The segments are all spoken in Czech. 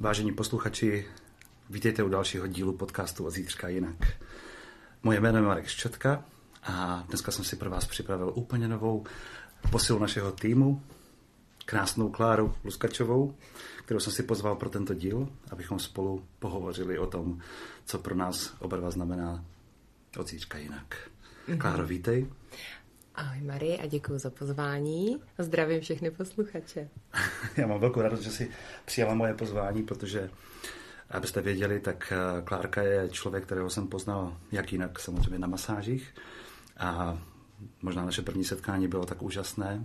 Vážení posluchači, vítejte u dalšího dílu podcastu o zítřka jinak. Moje jméno je Marek Ščetka a dneska jsem si pro vás připravil úplně novou posilu našeho týmu, krásnou Kláru Luskačovou, kterou jsem si pozval pro tento díl, abychom spolu pohovořili o tom, co pro nás oba dva znamená od zítřka jinak. Mm-hmm. Kláro, vítej. Ahoj Marie a děkuji za pozvání. Zdravím všechny posluchače. Já mám velkou radost, že si přijala moje pozvání, protože abyste věděli, tak eh, Klárka je člověk, kterého jsem poznal jak jinak, samozřejmě na masážích. A možná naše první setkání bylo tak úžasné,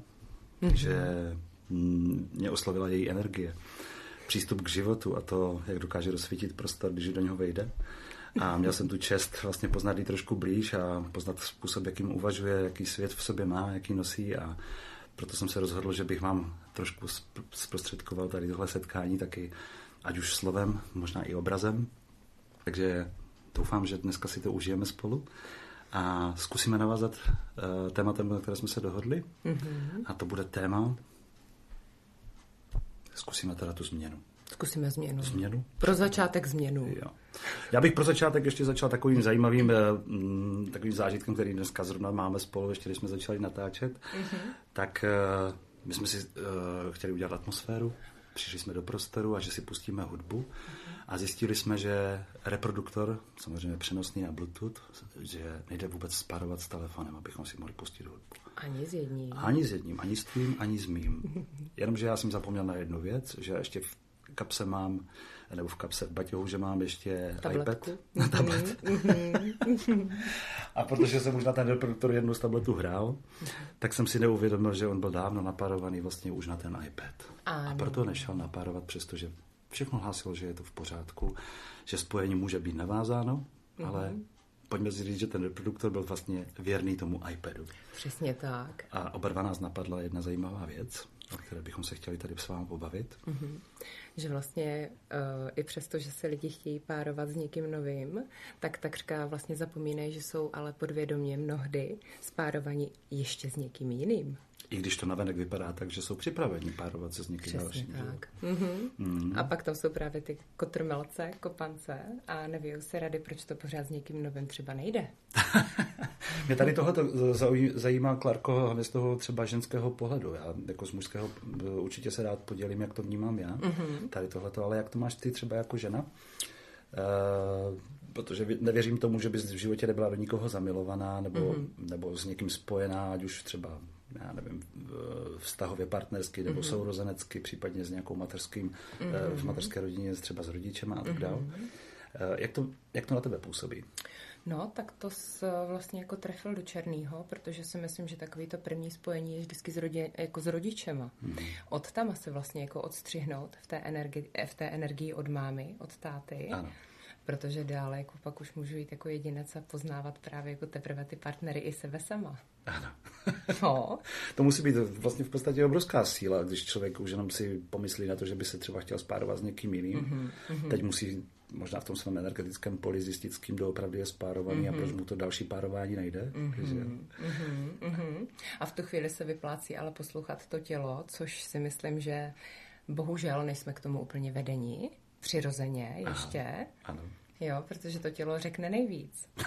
mm-hmm. že mě oslovila její energie, přístup k životu a to, jak dokáže rozsvítit prostor, když do něho vejde. A měl jsem tu čest vlastně poznat ji trošku blíž a poznat způsob, jakým uvažuje, jaký svět v sobě má, jaký nosí a proto jsem se rozhodl, že bych vám trošku zprostředkoval tady tohle setkání taky, ať už slovem, možná i obrazem. Takže doufám, že dneska si to užijeme spolu a zkusíme navázat uh, tématem, na které jsme se dohodli. Mm-hmm. A to bude téma, zkusíme teda tu změnu. Zkusíme změnu. Změnu? Pro začátek změnu. Jo. Já bych pro začátek ještě začal takovým zajímavým eh, mm, takovým zážitkem, který dneska zrovna máme spolu, ještě když jsme začali natáčet. Mm-hmm. Tak uh, my jsme si uh, chtěli udělat atmosféru, přišli jsme do prostoru a že si pustíme hudbu mm-hmm. a zjistili jsme, že reproduktor, samozřejmě přenosný na Bluetooth, že nejde vůbec spárovat s telefonem, abychom si mohli pustit hudbu. Ani s jedním. Ani s jedním, ani s tvým, ani s mým. Jenomže já jsem zapomněl na jednu věc, že ještě v kapse mám, nebo v kapse v baťohu, že mám ještě Tabletku. iPad na tablet. Mm-hmm. a protože jsem už na ten reproduktor jednu z tabletu hrál, tak jsem si neuvědomil, že on byl dávno napárovaný vlastně už na ten iPad. Ano. A proto nešel napárovat, přestože všechno hlásilo, že je to v pořádku, že spojení může být navázáno, mm-hmm. ale pojďme si říct, že ten reproduktor byl vlastně věrný tomu iPadu. Přesně tak. A oba dva nás napadla jedna zajímavá věc, o které bychom se chtěli tady s vámi pobavit. Mm-hmm. Že vlastně uh, i přesto, že se lidi chtějí párovat s někým novým, tak takřka vlastně zapomínají, že jsou ale podvědomě mnohdy spárovaní ještě s někým jiným. I když to navenek vypadá tak, že jsou připraveni párovat se s někým Přesně dalším. tak. Mm-hmm. Mm. A pak tam jsou právě ty kotrmelce, kopance a neví se rady, proč to pořád s někým novým třeba nejde. Mě tady tohle zajímá, Klarko, hlavně z toho třeba ženského pohledu. Já jako z mužského eh, určitě se rád podělím, jak to vnímám já. Mm-hmm. Tady tohleto, ale jak to máš ty třeba jako žena? Uh, protože nevěřím tomu, že bys v životě nebyla do nikoho zamilovaná nebo, mm-hmm. nebo s někým spojená, ať už třeba já nevím, vztahově partnersky nebo mm-hmm. sourozenecky, případně s nějakou mateřským, mm-hmm. v mateřské rodině třeba s rodičema a tak dále. Mm-hmm. Jak to, jak to na tebe působí? No, tak to s, vlastně jako trefil do černého, protože si myslím, že takový to první spojení je vždycky s, rodin, jako s rodičema. Mm-hmm. Od tam se vlastně jako odstřihnout v té, energii, v té energii od mámy, od táty. Ano protože dále jako pak už můžu jít jako jedinec a poznávat právě jako teprve ty partnery i sebe sama. Ano. No. to musí být vlastně v podstatě obrovská síla, když člověk už jenom si pomyslí na to, že by se třeba chtěl spárovat s někým jiným. Mm-hmm. Teď musí možná v tom svém energetickém poli zjistit, s kým doopravdy je spárovaný mm-hmm. a proč mu to další párování nejde. Mm-hmm. Takže... Mm-hmm. A v tu chvíli se vyplácí ale poslouchat to tělo, což si myslím, že bohužel nejsme k tomu úplně vedení přirozeně ještě. Aha, ano. Jo, protože to tělo řekne nejvíc.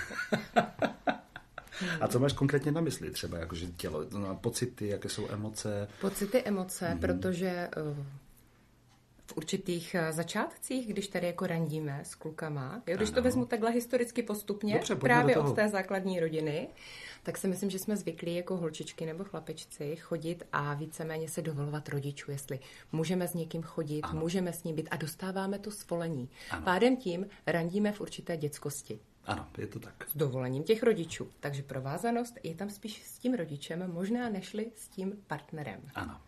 A co máš konkrétně na mysli třeba, jakože tělo, no, pocity, jaké jsou emoce? Pocity, emoce, mm-hmm. protože uh, v určitých uh, začátcích, když tady jako randíme s klukama, jo, když ano. to vezmu takhle historicky postupně, Dobře, právě od té základní rodiny, tak si myslím, že jsme zvyklí jako holčičky nebo chlapečci chodit a víceméně se dovolovat rodičů, jestli můžeme s někým chodit, ano. můžeme s ním být a dostáváme to svolení. Ano. Pádem tím randíme v určité dětskosti. Ano, je to tak. S dovolením těch rodičů. Takže provázanost je tam spíš s tím rodičem, možná nešli s tím partnerem. Ano.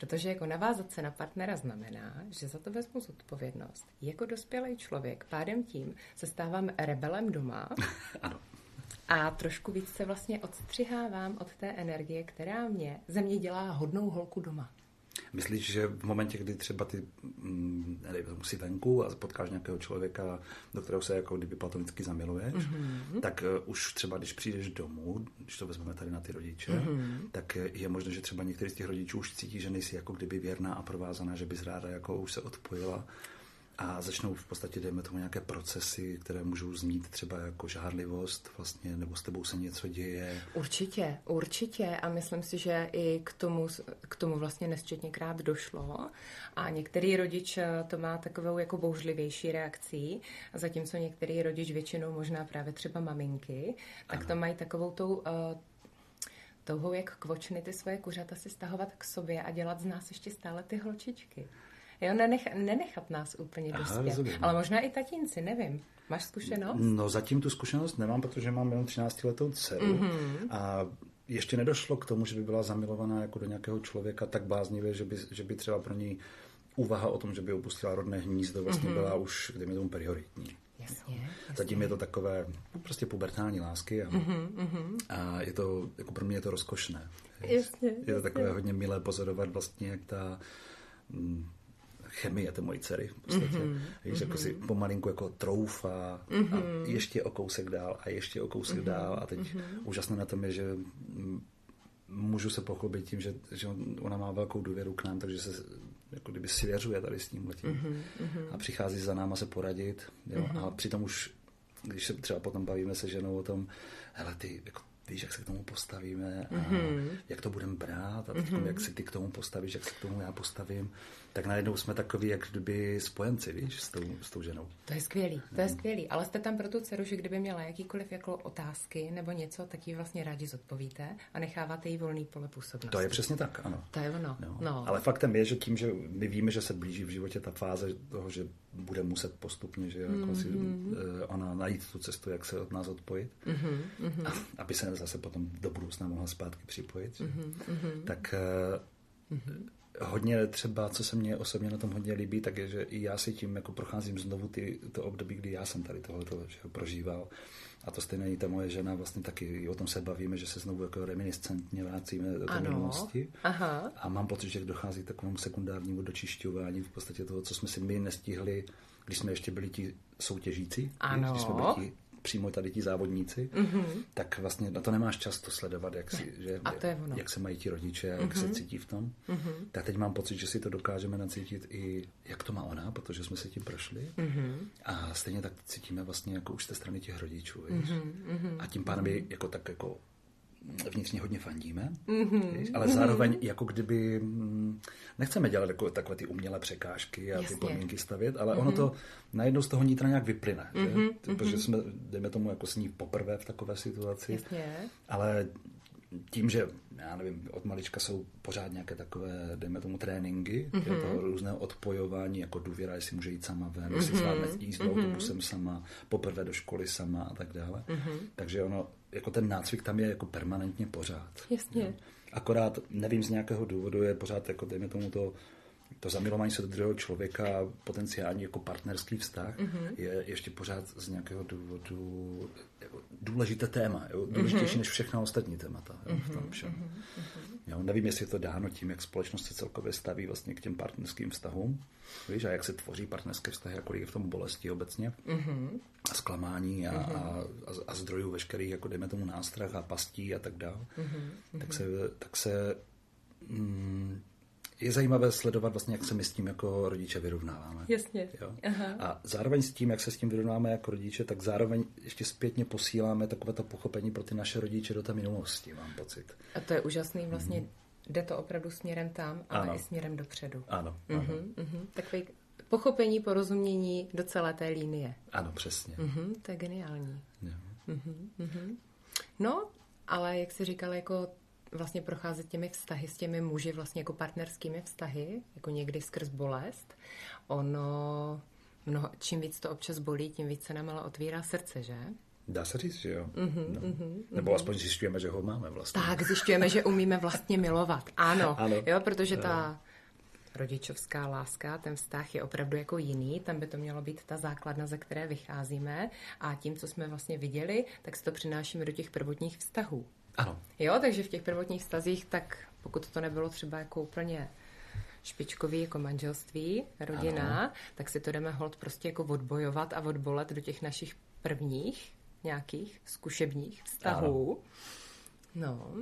Protože jako navázat se na partnera znamená, že za to vezmu zodpovědnost. Jako dospělý člověk, pádem tím se stávám rebelem doma. ano. A trošku víc se vlastně odstřihávám od té energie, která mě ze mě dělá hodnou holku doma. Myslíš, že v momentě, kdy třeba ty mm, nevím, si venku a potkáš nějakého člověka, do kterého se jako kdyby platonicky zamiluješ, mm-hmm. tak uh, už třeba, když přijdeš domů, když to vezmeme tady na ty rodiče, mm-hmm. tak je možné, že třeba některý z těch rodičů už cítí, že nejsi jako kdyby věrná a provázaná, že bys ráda jako už se odpojila a začnou v podstatě, dejme tomu, nějaké procesy, které můžou znít třeba jako žárlivost vlastně, nebo s tebou se něco děje. Určitě, určitě a myslím si, že i k tomu, k tomu vlastně nesčetněkrát došlo a některý rodič eh, to má takovou jako bouřlivější reakcí, zatímco některý rodič většinou možná právě třeba maminky, tak ano. to mají takovou tou uh, touhou, jak kvočny ty svoje kuřata si stahovat k sobě a dělat z nás ještě stále ty holčičky. Jo, nenech, nenechat nás úplně dospět. Ale možná i tatínci, nevím. Máš zkušenost? No zatím tu zkušenost nemám, protože mám jenom 13 letou dceru mm-hmm. a ještě nedošlo k tomu, že by byla zamilovaná jako do nějakého člověka tak bláznivě, že by, že by třeba pro ní úvaha o tom, že by opustila rodné hnízdo, vlastně mm-hmm. byla už, dejme tomu, prioritní. Jasně, jasně. Zatím je to takové prostě pubertální lásky a, mm-hmm. a je to, jako pro mě je to rozkošné. Jasně, je to jasně. takové hodně milé pozorovat vlastně, jak ta mm, chemie té mojí dcery. V podstatě. Mm-hmm. Víš, jako si mhm. pomalinku jako troufa mm-hmm. a mhm. ještě o kousek dál a ještě o kousek mm-hmm. dál a teď mm-hmm. úžasné na tom je, že můžu se pochlubit tím, že, že ona má velkou důvěru k nám, takže se jako kdyby svěřuje tady s tím letím mm-hmm. a přichází za náma se poradit jo? Mm-hmm. a přitom už když se třeba potom bavíme se ženou o tom, hele ty, jako víš, jak se k tomu postavíme a mm-hmm. jak to budeme brát a teď, mm-hmm. jak se ty k tomu postavíš, jak se k tomu já postavím tak najednou jsme takový, jak kdyby spojenci, víš, s tou, s tou ženou. To je skvělý, to je mm. skvělý. Ale jste tam pro tu dceru, že kdyby měla jakýkoliv jako otázky nebo něco, tak ji vlastně rádi zodpovíte a necháváte jí volný pole působnosti. To je přesně tak, ano. To je ono. No. No. Ale faktem je, že tím, že my víme, že se blíží v životě ta fáze toho, že bude muset postupně, že jako mm-hmm. si, uh, ona najít tu cestu, jak se od nás odpojit, mm-hmm. a, aby se zase potom do budoucna mohla zpátky připojit, mm-hmm. tak mm-hmm hodně třeba, co se mně osobně na tom hodně líbí, tak je, že i já si tím jako procházím znovu ty, to období, kdy já jsem tady tohle prožíval. A to stejně i ta moje žena, vlastně taky o tom se bavíme, že se znovu jako reminiscentně vracíme do té minulosti. Aha. A mám pocit, že dochází k takovému sekundárnímu dočišťování v podstatě toho, co jsme si my nestihli, když jsme ještě byli ti soutěžící, ano. když jsme byli ti přímo tady ti závodníci, mm-hmm. tak vlastně na to nemáš čas to sledovat, jak, si, že, a to je ono. jak se mají ti rodiče, jak mm-hmm. se cítí v tom. Mm-hmm. Tak teď mám pocit, že si to dokážeme nacítit i, jak to má ona, protože jsme se tím prošli. Mm-hmm. A stejně tak cítíme vlastně jako už z té strany těch rodičů. Mm-hmm. A tím pádem mm-hmm. jako tak jako vnitřně hodně fandíme, mm-hmm. ale zároveň mm-hmm. jako kdyby mm, nechceme dělat jako, takové ty umělé překážky a Jasně. ty podmínky stavět, ale mm-hmm. ono to najednou z toho nitra nějak vyplyne, mm-hmm. že? protože jsme, dejme tomu, jako s ní poprvé v takové situaci, Jasně. ale tím, že já nevím, od malička jsou pořád nějaké takové, dejme tomu, tréninky, mm-hmm. je to různé odpojování, jako důvěra, jestli může jít sama ven, mm-hmm. jestli zvládne jít mm-hmm. autobusem sama, poprvé do školy sama a tak dále. Mm-hmm. Takže ono, jako ten nácvik tam je jako permanentně pořád. Jasně. Jo. Akorát, nevím, z nějakého důvodu je pořád, jako dejme tomu to, to zamilování se do druhého člověka, potenciální jako partnerský vztah, mm-hmm. je ještě pořád z nějakého důvodu jako důležité téma, jo? důležitější mm-hmm. než všechna ostatní témata jo? v tom mhm, všem. Mm-hmm. Jo? Nevím, jestli je to dáno tím, jak společnost se celkově staví vlastně k těm partnerským vztahům, víš, a jak se tvoří partnerské vztahy, jako je v tom bolesti obecně, mm-hmm. a zklamání a, mm-hmm. a, a, a zdrojů veškerých, jako dejme tomu nástrah a pastí a tak dále, mm-hmm. tak se, tak se mm, je zajímavé sledovat vlastně, jak se my s tím jako rodiče vyrovnáváme. Jasně. Jo? Aha. A zároveň s tím, jak se s tím vyrovnáváme jako rodiče, tak zároveň ještě zpětně posíláme takové to pochopení pro ty naše rodiče do té minulosti, mám pocit. A to je úžasný, vlastně mm. jde to opravdu směrem tam, ale ano. i směrem dopředu. Ano. ano. Mm-hmm, mm-hmm. Takový pochopení, porozumění do celé té linie. Ano, přesně. Mm-hmm, to je geniální. Mm-hmm, mm-hmm. No, ale jak jsi říkal, jako vlastně procházet těmi vztahy s těmi muži, vlastně jako partnerskými vztahy, jako někdy skrz bolest. Ono, mnoho, čím víc to občas bolí, tím víc se nám ale otvírá srdce, že? Dá se říct, že jo. Mm-hmm, no. mm-hmm, Nebo aspoň zjišťujeme, že ho máme vlastně. Tak, zjišťujeme, že umíme vlastně milovat. Ano, ano. jo, protože ta rodičovská láska, ten vztah je opravdu jako jiný, tam by to mělo být ta základna, ze které vycházíme a tím, co jsme vlastně viděli, tak se to přinášíme do těch prvotních vztahů. Ano. Jo, takže v těch prvotních vztazích, tak pokud to nebylo třeba jako úplně špičkový jako manželství, rodina, ano. tak si to jdeme hold prostě jako odbojovat a odbolet do těch našich prvních nějakých zkušebních vztahů. Ano. No,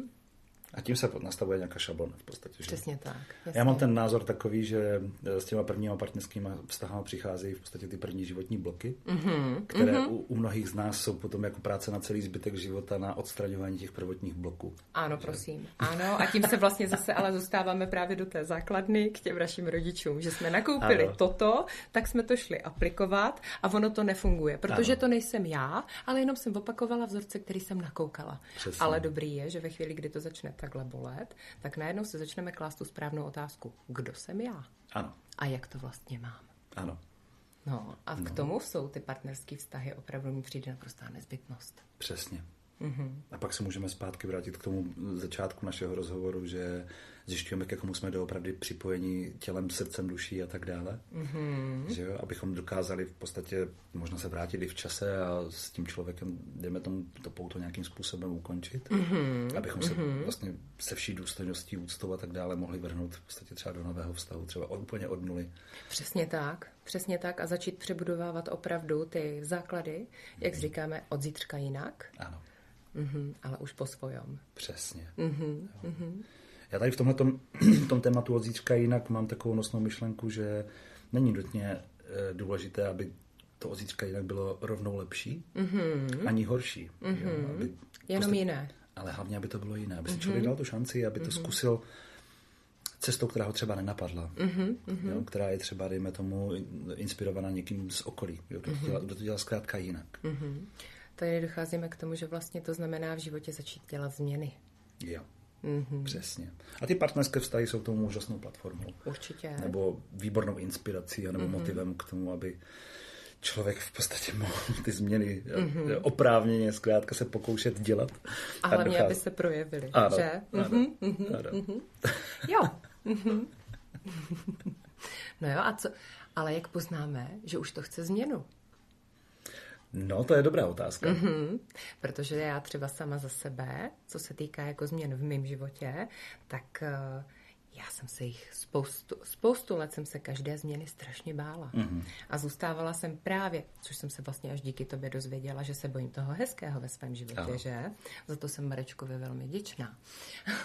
A tím se nastavuje nějaká šablona v podstatě. Že? Přesně tak. Jasně. Já mám ten názor takový, že eh, s těma prvníma partnerskými vztahama přicházejí v podstatě ty první životní bloky, mm-hmm. které mm-hmm. U, u mnohých z nás jsou potom jako práce na celý zbytek života na odstraňování těch prvotních bloků. Ano, že? prosím. Ano, a tím se vlastně zase ale zůstáváme právě do té základny k těm našim rodičům, že jsme nakoupili ano. toto, tak jsme to šli aplikovat a ono to nefunguje, protože ano. to nejsem já, ale jenom jsem opakovala vzorce, který jsem nakoukala. Přesně. Ale dobrý je, že ve chvíli, kdy to začne takhle bolet, tak najednou se začneme klást tu správnou otázku. Kdo jsem já? Ano. A jak to vlastně mám? Ano. No a no. k tomu jsou ty partnerské vztahy opravdu mi přijde naprostá nezbytnost. Přesně. Mm-hmm. A pak se můžeme zpátky vrátit k tomu začátku našeho rozhovoru, že zjišťujeme, k komu jsme doopravdy připojení tělem, srdcem, duší a tak dále. Mm-hmm. Že jo? Abychom dokázali v podstatě možná se vrátit i v čase a s tím člověkem, dejme tomu, to pouto nějakým způsobem ukončit. Mm-hmm. Abychom se mm-hmm. vlastně se vší důstojností, úctou a tak dále mohli vrhnout v podstatě třeba do nového vztahu, třeba od, úplně od nuly. Přesně tak. Přesně tak a začít přebudovávat opravdu ty základy, jak mm-hmm. říkáme, od zítřka jinak. Ano. Mm-hmm, ale už po svojom. Přesně. Mm-hmm, mm-hmm. Já tady v tomhle tom tématu od zítřka jinak mám takovou nosnou myšlenku, že není nutně eh, důležité, aby to od zítřka jinak bylo rovnou lepší, mm-hmm. ani horší. Mm-hmm. Jo, aby Jenom prostě, jiné. Ale hlavně, aby to bylo jiné. Aby si mm-hmm. člověk dal tu šanci, aby to mm-hmm. zkusil cestou, která ho třeba nenapadla, mm-hmm, jo, která je třeba, dejme tomu, inspirovaná někým z okolí, jo, kdo, mm-hmm. to dělá, kdo to dělá zkrátka jinak. Mm-hmm. Tady docházíme k tomu, že vlastně to znamená v životě začít dělat změny. Jo. Mm-hmm. Přesně. A ty partnerské vztahy jsou tomu úžasnou platformou. Určitě. Nebo výbornou inspirací, nebo mm-hmm. motivem k tomu, aby člověk v podstatě mohl ty změny mm-hmm. oprávněně zkrátka se pokoušet dělat. A hlavně, dochází... aby se projevily, ano, že? Ano, mm-hmm. ano. Mm-hmm. Jo. Mm-hmm. no jo, a co? Ale jak poznáme, že už to chce změnu? No, to je dobrá otázka. Mm-hmm. Protože já třeba sama za sebe, co se týká jako změn v mém životě, tak uh, já jsem se jich spoustu, spoustu let jsem se každé změny strašně bála. Mm-hmm. A zůstávala jsem právě, což jsem se vlastně až díky tobě dozvěděla, že se bojím toho hezkého ve svém životě, Aho. že? Za to jsem Marečkovi velmi vděčná.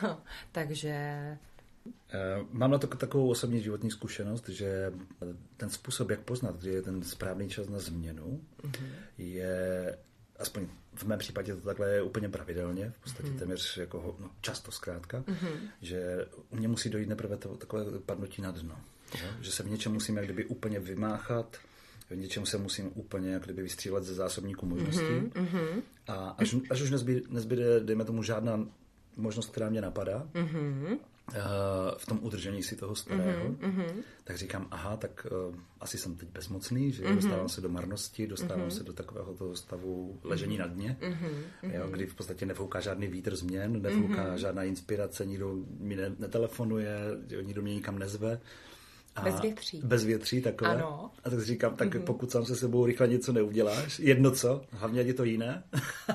Takže mám na to takovou osobní životní zkušenost, že ten způsob, jak poznat, kdy je ten správný čas na změnu, mm-hmm. je aspoň v mém případě to takhle je úplně pravidelně, v podstatě mm-hmm. téměř jako no, často zkrátka, mm-hmm. že u mě musí dojít neprve to, takové padnutí na dno. Jo? Že se v něčem musím jak kdyby úplně vymáchat, v něčem se musím úplně jak kdyby vystřílet ze zásobníku možností mm-hmm. a až, až už nezbyde, nezbyde, dejme tomu, žádná možnost, která mě napadá, mm-hmm v tom udržení si toho starého, mm-hmm, tak říkám, aha, tak uh, asi jsem teď bezmocný, že mm-hmm. dostávám se do marnosti, dostávám mm-hmm. se do takového toho stavu ležení na dně, mm-hmm. jo, kdy v podstatě nefouká žádný vítr změn, nefouká mm-hmm. žádná inspirace, nikdo mi ne- netelefonuje, nikdo mě nikam nezve. Bez větří. Bez větří takové. Ano. A tak říkám, tak mm-hmm. pokud sám se sebou rychle něco neuděláš, jedno co, hlavně je to jiné.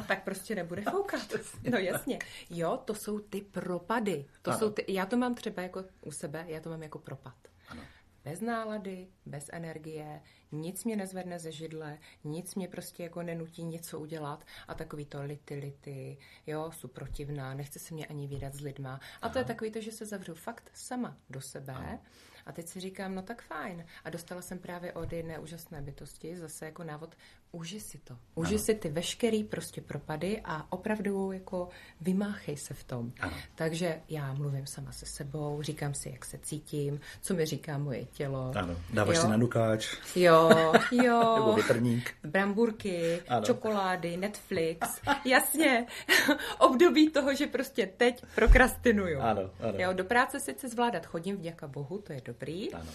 tak prostě nebude foukat. No jasně. Jo, to jsou ty propady. To ano. jsou ty, já to mám třeba jako u sebe, já to mám jako propad. Ano. Bez nálady, bez energie, nic mě nezvedne ze židle, nic mě prostě jako nenutí něco udělat a takový to lity, lity, jo, jsou protivná, nechce se mě ani vydat s lidma. A Aha. to je takový to, že se zavřu fakt sama do sebe. Ano a teď si říkám, no tak fajn. A dostala jsem právě od jedné úžasné bytosti zase jako návod, uži si to. Uži ano. si ty veškerý prostě propady a opravdu jako vymáchej se v tom. Ano. Takže já mluvím sama se sebou, říkám si, jak se cítím, co mi říká moje tělo. Ano, dáváš jo? si na nukáč. Jo, jo. Nebo větrník. Bramburky, ano. čokolády, Netflix. Jasně. Období toho, že prostě teď prokrastinuju. Ano, ano. Jo, do práce sice zvládat chodím, vděka bohu, to je dobrý. Ano.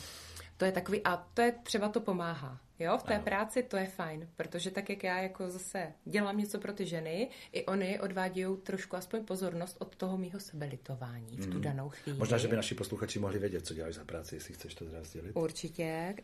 To je takový, a to je třeba to pomáhá. Jo, v té ano. práci to je fajn, protože tak, jak já jako zase dělám něco pro ty ženy, i oni odvádějí trošku aspoň pozornost od toho mýho sebelitování v tu mm. danou chvíli. Možná, že by naši posluchači mohli vědět, co děláš za práci, jestli chceš to teda sdělit. Určitě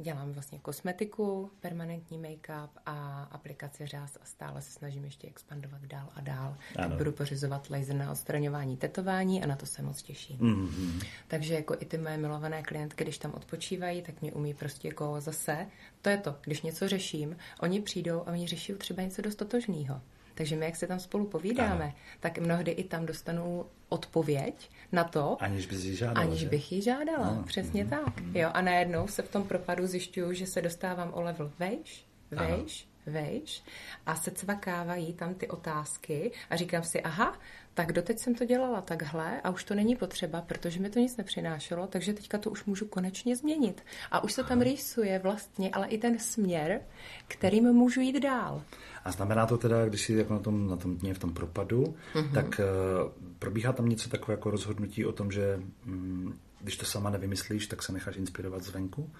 dělám vlastně kosmetiku, permanentní make-up a aplikaci řáz a stále se snažím ještě expandovat dál a dál. Ano. Tak budu pořizovat laser na odstraňování tetování a na to se moc těším. Mm-hmm. Takže jako i ty moje milované klientky, když tam odpočívají, tak mě umí prostě jako zase, to je to, když něco řeším, oni přijdou a oni řeší třeba něco dost totožného. Takže my, jak se tam spolu povídáme, ano. tak mnohdy i tam dostanu odpověď na to. Aniž bys ji žádala. Aniž že? bych ji žádala, no. přesně mm, tak. Mm. Jo, a najednou se v tom propadu zjišťuju, že se dostávám o level vejš, vejš. Vejš a se cvakávají tam ty otázky a říkám si, aha, tak doteď jsem to dělala takhle a už to není potřeba, protože mi to nic nepřinášelo, takže teďka to už můžu konečně změnit. A už se tam rýsuje vlastně, ale i ten směr, kterým můžu jít dál. A znamená to teda, když jsi jako na tom, na tom dně v tom propadu, mm-hmm. tak uh, probíhá tam něco takové jako rozhodnutí o tom, že um, když to sama nevymyslíš, tak se necháš inspirovat zvenku?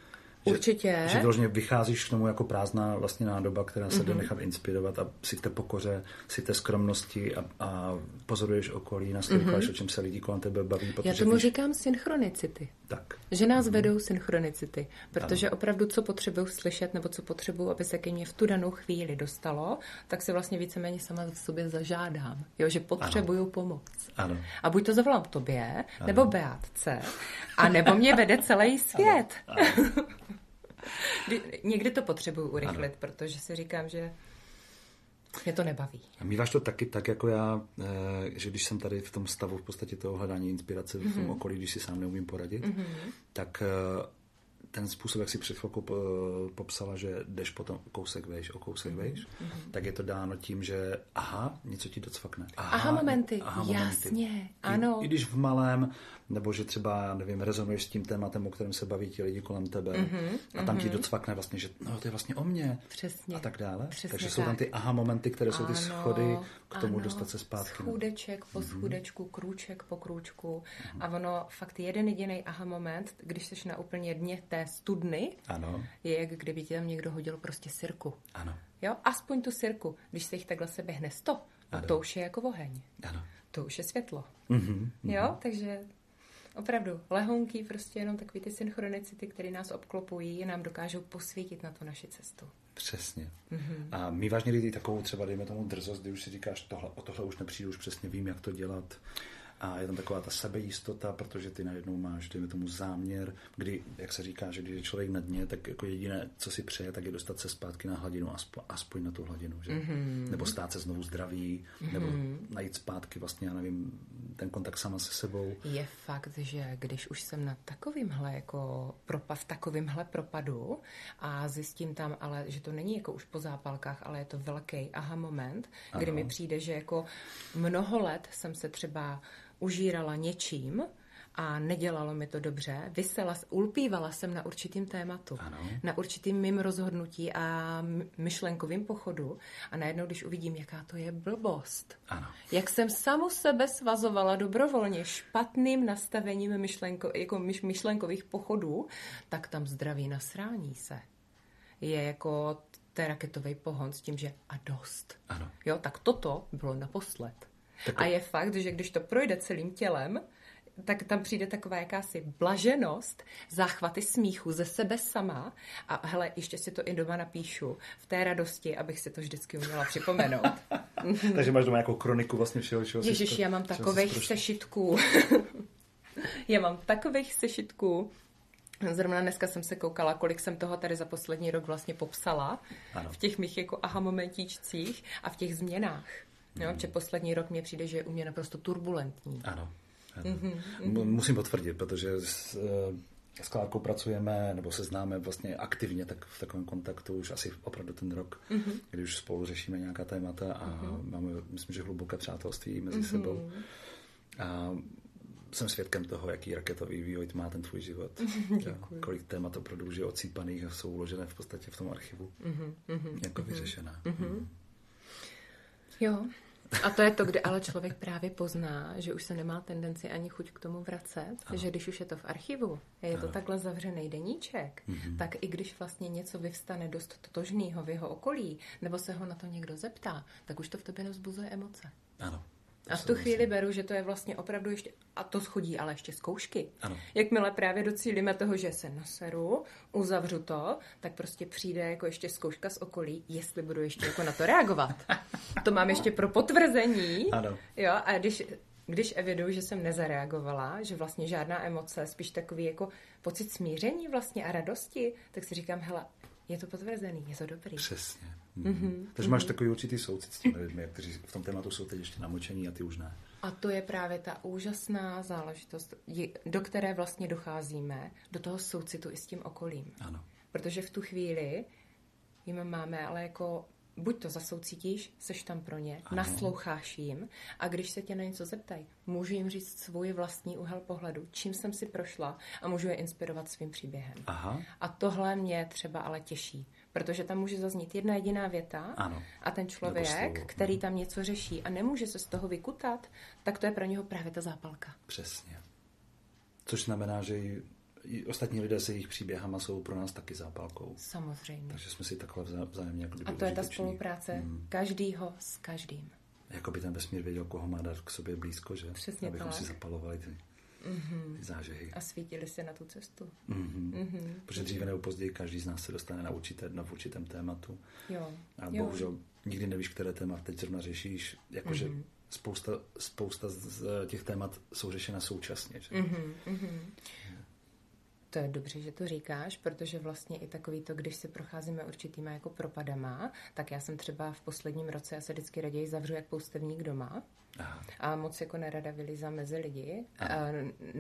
Že, Určitě. Že vlastně vycházíš k tomu jako prázdná vlastně nádoba, která se mm-hmm. jde nechat inspirovat a si té pokoře, si té skromnosti a, a pozoruješ okolí, nasloucháš, mm-hmm. o čem se lidi kolem tebe baví. Já tomu víš... říkám synchronicity. Tak. Že nás mm-hmm. vedou synchronicity, protože ano. opravdu co potřebuju slyšet nebo co potřebuju, aby se ke mně v tu danou chvíli dostalo, tak si vlastně víceméně sama v sobě zažádám, jo, že potřebuju ano. pomoc. Ano. A buď to zavolám tobě, ano. nebo Beatce, a nebo mě vede celý svět. Ano. Ano. Někdy to potřebuju urychlit, ano. protože si říkám, že mě to nebaví. A míváš to taky tak, jako já, eh, že když jsem tady v tom stavu v podstatě toho hledání inspirace mm-hmm. v tom mhm. okolí, když si sám neumím poradit, mm-hmm. tak eh, ten způsob, jak si před chvilkou popsala, že jdeš potom kousek vejš, o kousek mm-hmm. vejš, mm-hmm. tak je to dáno tím, že aha, něco ti docvakne. Aha, aha momenty, aha, momenty. jasně, ano. I, I když v malém, nebo že třeba, nevím, rezonuješ s tím tématem, o kterém se baví ti lidi kolem tebe mm-hmm, a tam mm-hmm. ti mhm. docvakne vlastně, že no, to je vlastně o mně Přesně. a tak dále. Přesně Takže tak. jsou tam ty aha momenty, které jsou ty schody k tomu ano, dostat se zpátky. Schůdeček po mm-hmm. schůdečku, krůček po krůčku mm-hmm. a ono fakt jeden jediný aha moment, když jsi na úplně dně té studny, ano. je jak kdyby ti tam někdo hodil prostě sirku. Ano. Jo, aspoň tu sirku. Když se jich takhle se běhne sto, no to už je jako oheň. Ano. To už je světlo. Mm-hmm. Jo, takže Opravdu, lehonky, prostě jenom takový ty synchronicity, které nás obklopují, nám dokážou posvítit na tu naši cestu. Přesně. Mm-hmm. A my vážně lidi takovou třeba, dejme tomu drzost, kdy už si říkáš, tohle, o tohle už nepřijdu, už přesně vím, jak to dělat a je tam taková ta sebejistota, protože ty najednou máš, dejme tomu, záměr, kdy, jak se říká, že když je člověk na dně, tak jako jediné, co si přeje, tak je dostat se zpátky na hladinu, aspoň, aspoň na tu hladinu, že? Mm-hmm. Nebo stát se znovu zdravý, mm-hmm. nebo najít zpátky vlastně, já nevím, ten kontakt sama se sebou. Je fakt, že když už jsem na takovýmhle jako propa, v takovýmhle propadu a zjistím tam, ale že to není jako už po zápalkách, ale je to velký aha moment, kdy ano. mi přijde, že jako mnoho let jsem se třeba užírala něčím a nedělalo mi to dobře, vysela, ulpívala jsem na určitým tématu, ano. na určitým mým rozhodnutí a myšlenkovým pochodu a najednou, když uvidím, jaká to je blbost, ano. jak jsem samu sebe svazovala dobrovolně špatným nastavením myšlenko, jako myšlenkových pochodů, tak tam zdraví nasrání se. Je jako ten raketový pohon s tím, že a dost. Ano. Jo, tak toto bylo naposled. Tak... A je fakt, že když to projde celým tělem, tak tam přijde taková jakási blaženost, záchvaty smíchu ze sebe sama a hele, ještě si to i doma napíšu v té radosti, abych si to vždycky uměla připomenout. Takže máš doma jako kroniku vlastně všeho, čeho Ježiš, já mám takových sešitků. já mám takových sešitků. Zrovna dneska jsem se koukala, kolik jsem toho tady za poslední rok vlastně popsala ano. v těch mých jako aha momentíčcích a v těch změnách. Jo, že poslední rok mě přijde, že je u mě naprosto turbulentní. Ano. ano. Mm-hmm. Musím potvrdit, protože s, eh, s Klárkou pracujeme, nebo se známe vlastně aktivně tak v takovém kontaktu už asi opravdu ten rok, mm-hmm. kdy už spolu řešíme nějaká témata a mm-hmm. máme, myslím, že hluboké přátelství mezi mm-hmm. sebou. A jsem svědkem toho, jaký raketový vývoj má ten tvůj život. Děkuji. Kolik témat opravdu už je ocípaných a jsou uložené v podstatě v tom archivu. Mm-hmm. Jako vyřešená. Mm-hmm. Jo. A to je to, kde ale člověk právě pozná, že už se nemá tendenci ani chuť k tomu vracet, ano. že když už je to v archivu, je ano. to takhle zavřený deníček, mm-hmm. tak i když vlastně něco vyvstane dost totožného v jeho okolí, nebo se ho na to někdo zeptá, tak už to v tobě nevzbuzuje emoce. Ano. A v tu chvíli beru, že to je vlastně opravdu ještě, a to schodí ale ještě zkoušky. Ano. Jakmile právě docílíme toho, že se naseru, uzavřu to, tak prostě přijde jako ještě zkouška z okolí, jestli budu ještě jako na to reagovat. to mám ještě pro potvrzení. Ano. Jo, a když, když eviduju, že jsem nezareagovala, že vlastně žádná emoce, spíš takový jako pocit smíření vlastně a radosti, tak si říkám, hele, je to potvrzený, je to dobrý. Přesně. Mm-hmm. Takže mm-hmm. máš takový určitý soucit s těmi lidmi, kteří v tom tématu jsou teď ještě namočení a ty už ne. A to je právě ta úžasná záležitost, do které vlastně docházíme, do toho soucitu i s tím okolím. Ano. Protože v tu chvíli jim máme ale jako buď to zasoucítíš, seš tam pro ně, ano. nasloucháš jim a když se tě na něco zeptají, můžu jim říct svůj vlastní úhel pohledu, čím jsem si prošla a můžu je inspirovat svým příběhem. Aha. A tohle mě třeba ale těší, protože tam může zaznít jedna jediná věta ano. a ten člověk, který tam něco řeší a nemůže se z toho vykutat, tak to je pro něho právě ta zápalka. Přesně. Což znamená, že ostatní lidé se jejich příběhama jsou pro nás taky zápalkou. Samozřejmě. Takže jsme si takhle vzájemně jako A to je ta spolupráce hmm. každýho s každým. Jako by ten vesmír věděl, koho má dát k sobě blízko, že? Přesně Abychom tak. si zapalovali ty, mm-hmm. ty zážehy. A svítili se na tu cestu. Mm-hmm. Mm-hmm. Protože dříve nebo později každý z nás se dostane na, určité, na určitém tématu. Jo. A bohužel nikdy nevíš, které téma teď zrovna řešíš. Jakože mm-hmm. spousta, spousta z těch témat jsou řešena současně. Že? Mm-hmm. To je dobře, že to říkáš, protože vlastně i takový to, když si procházíme určitýma jako propadama, tak já jsem třeba v posledním roce, já se vždycky raději zavřu jak poustevník doma, Aha. A moc jako nerada vylízám mezi lidi. A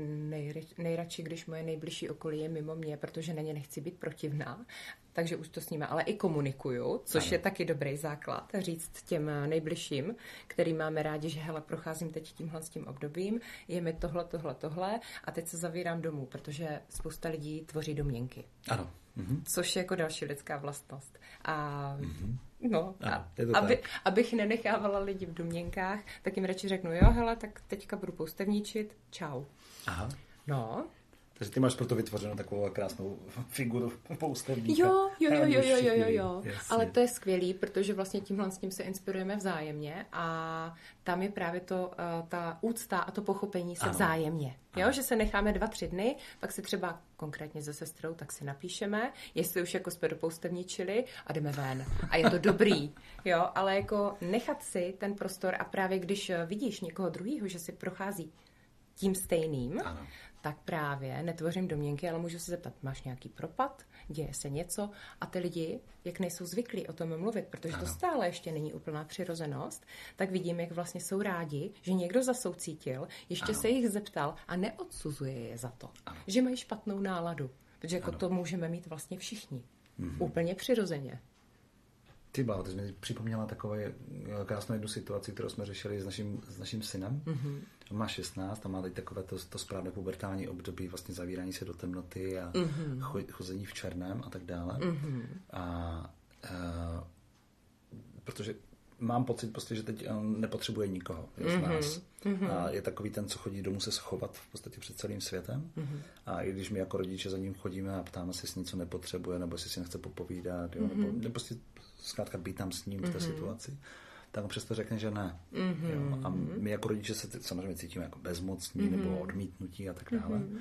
nejry, nejradši, když moje nejbližší okolí je mimo mě, protože na ně nechci být protivná, takže už to s nimi, ale i komunikuju, což ano. je taky dobrý základ, říct těm nejbližším, který máme rádi, že hele, procházím teď tímhle s tím obdobím, je mi tohle, tohle, tohle a teď se zavírám domů, protože spousta lidí tvoří domněnky. Ano. Mhm. Což je jako další lidská vlastnost. A mhm. No, a, aby, abych nenechávala lidi v domněnkách, tak jim radši řeknu, jo, hele, tak teďka budu poustevníčit, čau. Aha. No, takže ty máš proto vytvořenou takovou krásnou figuru poustevníka. Jo, jo, jo, jo, jo, jo, jo, jo. Ale to je skvělý, protože vlastně tímhle s tím se inspirujeme vzájemně a tam je právě to, uh, ta úcta a to pochopení se ano. vzájemně. Jo, ano. že se necháme dva, tři dny, pak si třeba konkrétně se sestrou, tak si napíšeme, jestli už jako jsme dopoustevničili a jdeme ven. A je to dobrý, jo, ale jako nechat si ten prostor a právě když vidíš někoho druhého, že si prochází tím stejným, ano tak právě netvořím domněnky, ale můžu se zeptat, máš nějaký propad, děje se něco a ty lidi, jak nejsou zvyklí o tom mluvit, protože ano. to stále ještě není úplná přirozenost, tak vidím, jak vlastně jsou rádi, že někdo zasoucítil, ještě ano. se jich zeptal a neodsuzuje je za to, ano. že mají špatnou náladu, protože jako ano. to můžeme mít vlastně všichni. Mm-hmm. Úplně přirozeně. Ty bláho, ty jsi mi připomněla takovou eh, krásnou jednu situaci, kterou jsme řešili s naším, s naším synem. Mm-hmm. On má 16 a má teď takové to, to správné pubertální období, vlastně zavírání se do temnoty a mm-hmm. chození v černém a tak dále. Mm-hmm. A, a eh, protože mám pocit prostě, že teď on nepotřebuje nikoho z mm-hmm. nás. Mm-hmm. A je takový ten, co chodí domů se schovat v podstatě před celým světem. Mm-hmm. A i když my jako rodiče za ním chodíme a ptáme se, jestli něco nepotřebuje, nebo jestli si nechce popovídat, jo, mm-hmm. nebo, nebo prostě zkrátka být tam s ním v té mm-hmm. situaci, tak on přesto řekne, že ne. Mm-hmm. Jo? A my jako rodiče se samozřejmě cítíme jako bezmocní mm-hmm. nebo odmítnutí a tak dále. Mm-hmm.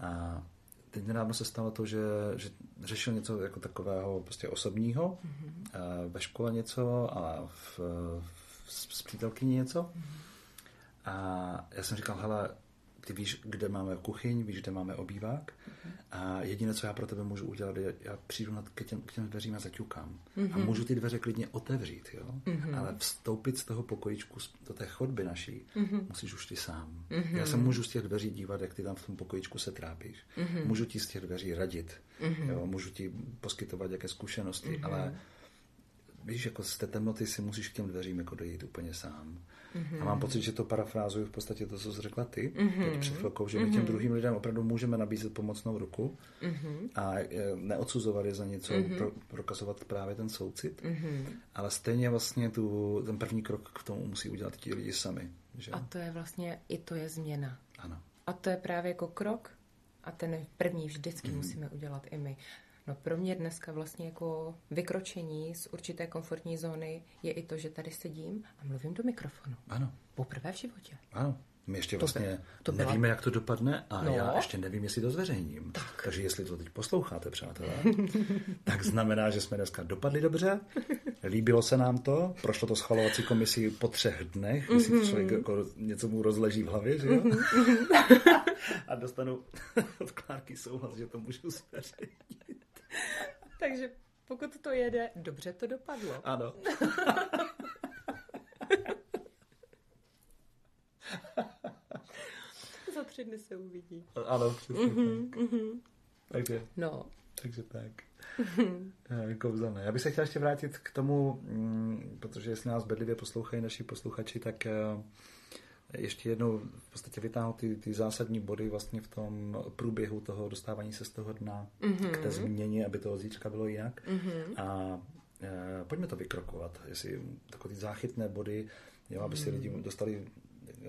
A teď nedávno se stalo to, že, že řešil něco jako takového prostě osobního, mm-hmm. ve škole něco a v, v, s přítelkyní něco. Mm-hmm. A já jsem říkal, hele, ty víš, kde máme kuchyň, víš, kde máme obývák mm-hmm. a jediné, co já pro tebe můžu udělat, je, já přijdu nad, k, těm, k těm dveřím a zaťukám. Mm-hmm. A můžu ty dveře klidně otevřít, jo? Mm-hmm. Ale vstoupit z toho pokojičku do té chodby naší mm-hmm. musíš už ty sám. Mm-hmm. Já se můžu z těch dveří dívat, jak ty tam v tom pokojičku se trápíš. Mm-hmm. Můžu ti z těch dveří radit, mm-hmm. jo? můžu ti poskytovat jaké zkušenosti, mm-hmm. ale víš, jako z té temnoty si musíš k těm dveřím jako dojít úplně sám. Mm-hmm. A mám pocit, že to parafrázuju v podstatě to, co jsi řekla ty mm-hmm. před chvilkou, že my těm mhm. druhým lidem opravdu můžeme nabízet pomocnou ruku mm-hmm. a e, neodsuzovat je za něco, mm-hmm. pro, prokazovat právě ten soucit, mm-hmm. ale stejně vlastně tu, ten první krok k tomu musí udělat ti lidi sami. Že? A to je vlastně, i to je změna. Ano. A to je právě jako krok a ten první vždycky mm-hmm. musíme udělat i my. No pro mě dneska vlastně jako vykročení z určité komfortní zóny je i to, že tady sedím a mluvím do mikrofonu. Ano. Poprvé v životě. Ano. My ještě to vlastně by, to byla... nevíme, jak to dopadne a no. já ještě nevím, jestli to zveřejním. Tak. Takže jestli to teď posloucháte, přátelé, tak znamená, že jsme dneska dopadli dobře, líbilo se nám to, prošlo to schvalovací komisi po třech dnech, mm-hmm. jestli člověk jako něco mu rozleží v hlavě, že jo? Mm-hmm. a dostanu od Klárky souhlas, že to můžu zveřejnit. Takže pokud to jede, dobře to dopadlo. Ano. Tři dny se uvidí. Ano, přesně mm-hmm, tak. Mm-hmm. Takže, no. takže tak. Eh, kouzelné. Já bych se chtěl ještě vrátit k tomu, mm, protože jestli nás bedlivě poslouchají naši posluchači, tak eh, ještě jednou v podstatě vytáhnout ty, ty zásadní body vlastně v tom průběhu toho dostávání se z toho dna mm-hmm. k té změně, aby toho zítřka bylo jinak. Mm-hmm. A e, pojďme to vykrokovat, jestli takové ty záchytné body, jo, aby si mm-hmm. lidi dostali e,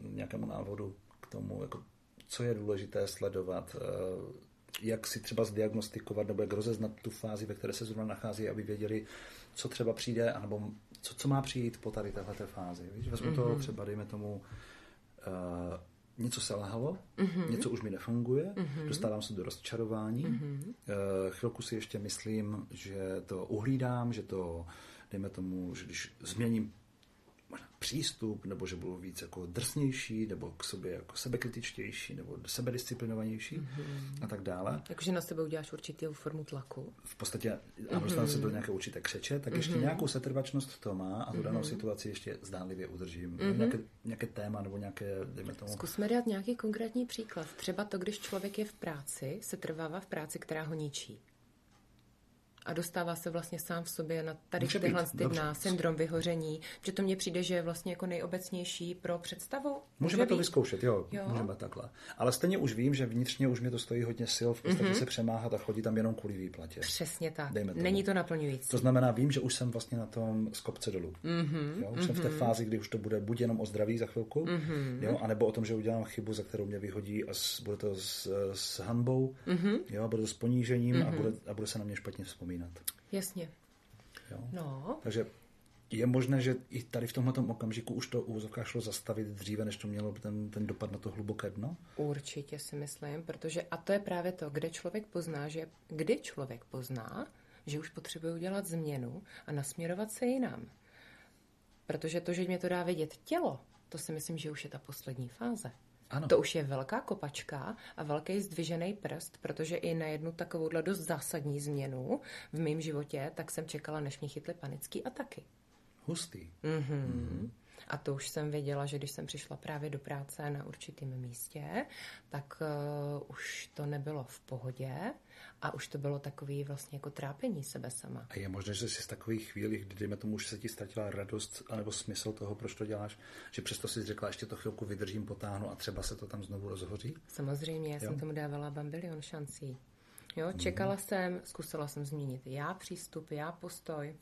nějakému návodu k tomu, jako, co je důležité sledovat, e, jak si třeba zdiagnostikovat nebo jak rozeznat tu fázi, ve které se zrovna nachází, aby věděli, co třeba přijde, anebo co, co má přijít po tady této fázi. Víš, vezmu mm-hmm. to mhm. třeba, dejme tomu, uh, něco se lahalo, mm-hmm. něco už mi nefunguje, mm-hmm. dostávám se do rozčarování, mm-hmm. uh, chvilku si ještě myslím, že to uhlídám, že to, dejme tomu, že když změním přístup, nebo že budu víc jako drsnější, nebo k sobě jako sebekritičtější, nebo sebedisciplinovanější mm-hmm. a tak dále. Jakože na sebe uděláš určitou formu tlaku. V podstatě, a dostanu mm-hmm. se do nějaké určité křeče, tak ještě mm-hmm. nějakou setrvačnost to má a tu danou mm-hmm. situaci ještě zdánlivě udržím. Mm-hmm. Nějaké, nějaké téma nebo nějaké, dejme tomu. Zkusme dát nějaký konkrétní příklad. Třeba to, když člověk je v práci, se trvává v práci, která ho ničí a dostává se vlastně sám v sobě na tady Může tyhle ty dna, syndrom vyhoření, že to mně přijde, že je vlastně jako nejobecnější pro představu. Může můžeme to být? vyzkoušet, jo, jo, můžeme takhle. Ale stejně už vím, že vnitřně už mě to stojí hodně sil v podstatě mm-hmm. se přemáhat a chodit tam jenom kvůli výplatě. Přesně tak. Dejme Není to naplňující. To znamená, vím, že už jsem vlastně na tom z kopce dolů. Mm-hmm. Jo, už mm-hmm. jsem v té mhm. fázi, kdy už to bude buď jenom o zdraví za chvilku, mm-hmm. jo, anebo o tom, že udělám chybu, za kterou mě vyhodí a s, bude to s, s hanbou, mm-hmm. jo, bude to s ponížením mm-hmm. a, bude, a bude se na mě špatně vzpomínat. Jasně. Jo? No. Takže je možné, že i tady v tomhle okamžiku už to úzovka šlo zastavit dříve, než to mělo ten, ten dopad na to hluboké dno? Určitě si myslím, protože a to je právě to, kde člověk pozná, že kdy člověk pozná, že už potřebuje udělat změnu a nasměrovat se jinam. Protože to, že mě to dá vidět tělo, to si myslím, že už je ta poslední fáze. Ano. To už je velká kopačka a velký zdvižený prst, protože i na jednu takovouhle dost zásadní změnu v mém životě, tak jsem čekala, než mě chytly panické ataky. Hustý. Mm-hmm. Mm-hmm. A to už jsem věděla, že když jsem přišla právě do práce na určitém místě, tak uh, už to nebylo v pohodě a už to bylo takový vlastně jako trápení sebe sama. A je možné, že jsi z takových chvílí, kdy dejme tomu, že se ti ztratila radost anebo smysl toho, proč to děláš, že přesto si řekla, ještě to chvilku vydržím, potáhnu a třeba se to tam znovu rozhoří? Samozřejmě, já jo? jsem tomu dávala bambilion šancí. Jo, čekala mm. jsem, zkusila jsem změnit já přístup, já postoj,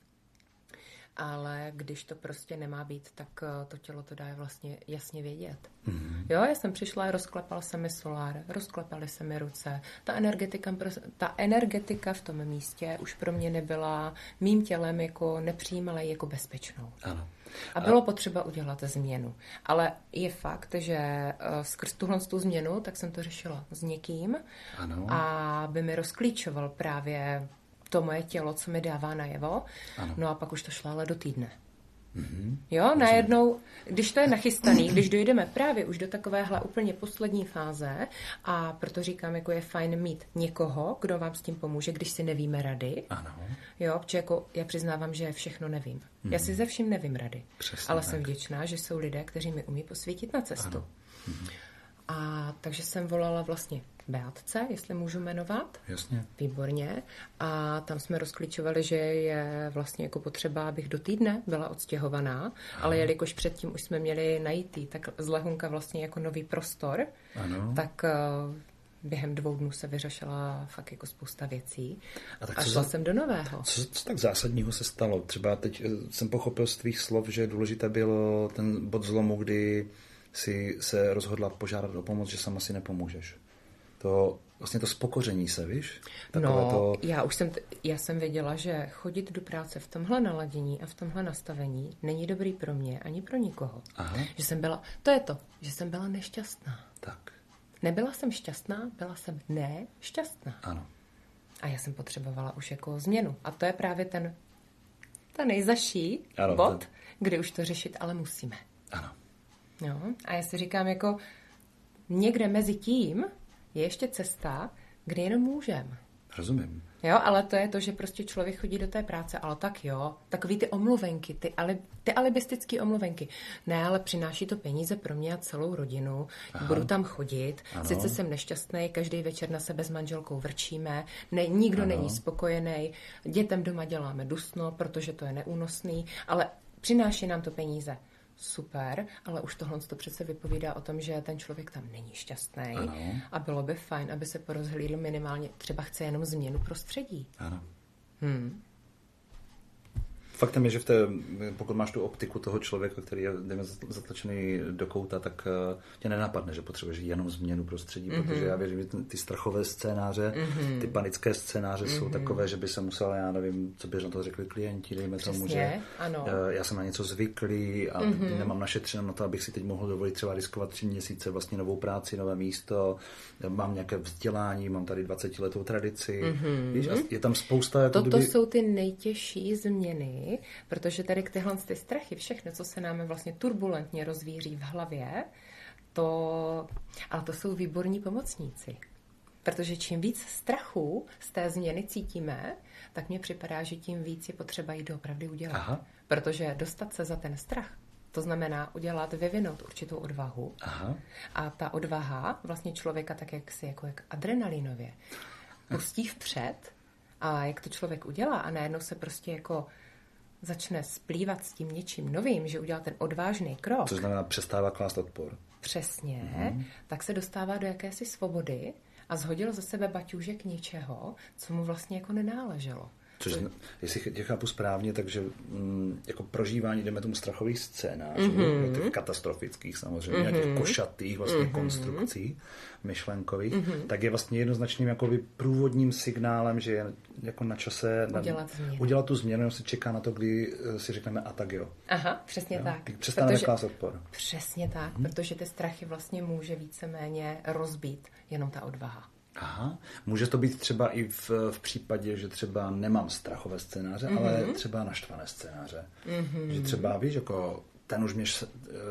ale když to prostě nemá být, tak eh, to tělo to dá vlastně jasně vědět. Mm-hmm. Jo, já jsem přišla, rozklepal se mi solár, rozklepaly se mi ruce. Ta energetika, ta energetika v tom místě už pro mě nebyla mým tělem jako nepřijímala jako bezpečnou. Ano. A bylo a... potřeba udělat změnu. Ale je fakt, že eh, skrz tuhle tu změnu, tak jsem to řešila s někým, ano. a by mi rozklíčoval právě to moje tělo, co mi dává najevo. Ano. No a pak už to šlo ale do týdne. Mm-hmm. Jo, najednou, když to je nachystaný, když dojdeme právě už do takovéhle úplně poslední fáze a proto říkám, jako je fajn mít někoho, kdo vám s tím pomůže, když si nevíme rady. Ano. Jo, protože jako já přiznávám, že všechno nevím. Mm-hmm. Já si mhm. ze vším nevím rady. Přesně ale tak. jsem vděčná, že jsou lidé, kteří mi umí posvítit na cestu. Ano. Mm-hmm. A takže jsem volala vlastně Beatce, jestli můžu jmenovat. Jasně. Výborně. A tam jsme rozklíčovali, že je vlastně jako potřeba, abych do týdne byla odstěhovaná, ano. ale jelikož předtím už jsme měli najít tak z Lehunka vlastně jako nový prostor, ano. tak uh, během dvou dnů se vyřešila fakt jako spousta věcí. A, tak a šla za, jsem do nového. Co, co tak zásadního se stalo? Třeba teď eh, jsem pochopil z tvých slov, že důležité bylo ten bod zlomu, kdy si se rozhodla požádat o pomoc, že sama si nepomůžeš to vlastně to spokoření se, víš? Takové no, to... já už jsem, já jsem věděla, že chodit do práce v tomhle naladění a v tomhle nastavení není dobrý pro mě ani pro nikoho. Aha. Že jsem byla, to je to, že jsem byla nešťastná. Tak. Nebyla jsem šťastná, byla jsem nešťastná. Ano. A já jsem potřebovala už jako změnu. A to je právě ten, ten nejzaší ano, bod, ten... kdy už to řešit ale musíme. Ano. Jo? A já si říkám jako někde mezi tím, je ještě cesta, kde jenom můžem. Rozumím. Jo, ale to je to, že prostě člověk chodí do té práce, ale tak jo, takový ty omluvenky, ty, ali, ty alibistické omluvenky. Ne, ale přináší to peníze pro mě a celou rodinu, Aha. budu tam chodit, ano. sice jsem nešťastný, každý večer na sebe s manželkou vrčíme, ne, nikdo ano. není spokojený, dětem doma děláme dusno, protože to je neúnosný, ale přináší nám to peníze super, ale už tohle to přece vypovídá o tom, že ten člověk tam není šťastný a bylo by fajn, aby se porozhlídl minimálně, třeba chce jenom změnu prostředí. Ano. Hmm. Faktem je, že v té, pokud máš tu optiku toho člověka, který je dejme, zatlačený do kouta, tak uh, tě nenapadne, že potřebuješ jenom změnu prostředí, mm-hmm. protože já věřím, že ty strachové scénáře, mm-hmm. ty panické scénáře mm-hmm. jsou mhm. takové, že by se musel, já nevím, co by na to řekli klienti, dejme Přesně, tomu, že ano. Uh, já jsem na něco zvyklý a mm-hmm. nemám našetřeno na to, abych si teď mohl dovolit třeba riskovat tři měsíce vlastně novou práci, nové místo, mám nějaké vzdělání, mám tady 20 letou tradici. Mm-hmm. Víš, je tam spousta... Jako Toto kdyby... jsou ty nejtěžší změny, protože tady k tyhle ty strachy, všechno, co se nám vlastně turbulentně rozvíří v hlavě, to, ale to jsou výborní pomocníci. Protože čím víc strachu z té změny cítíme, tak mně připadá, že tím víc je potřeba jít doopravdy udělat. Aha. Protože dostat se za ten strach, to znamená udělat, vyvinout určitou odvahu. Aha. A ta odvaha vlastně člověka tak jak si jako jak adrenalinově pustí vpřed a jak to člověk udělá a najednou se prostě jako začne splývat s tím něčím novým, že udělá ten odvážný krok. Co znamená přestává klást odpor. Přesně, mm-hmm. tak se dostává do jakési svobody a zhodil za sebe baťůžek něčeho, co mu vlastně jako nenáleželo. Což, jestli tě chápu správně, takže mm, jako prožívání, jdeme tomu strachových scénářů, mm-hmm. těch katastrofických samozřejmě, mm-hmm. těch košatých vlastně mm-hmm. konstrukcí myšlenkových, mm-hmm. tak je vlastně jednoznačným jakoby průvodním signálem, že je jako na čase na, udělat, změnu. udělat tu změnu, se čeká na to, kdy eh, si řekneme a tak jo. Aha, přesně jo? tak. Přestaneme klást odpor. Přesně tak, mm-hmm. protože ty strachy vlastně může víceméně rozbít jenom ta odvaha. Aha, může to být třeba i v, v případě, že třeba nemám strachové scénáře, mm-hmm. ale třeba naštvané scénáře. Mm-hmm. Že třeba, víš, jako ten už mě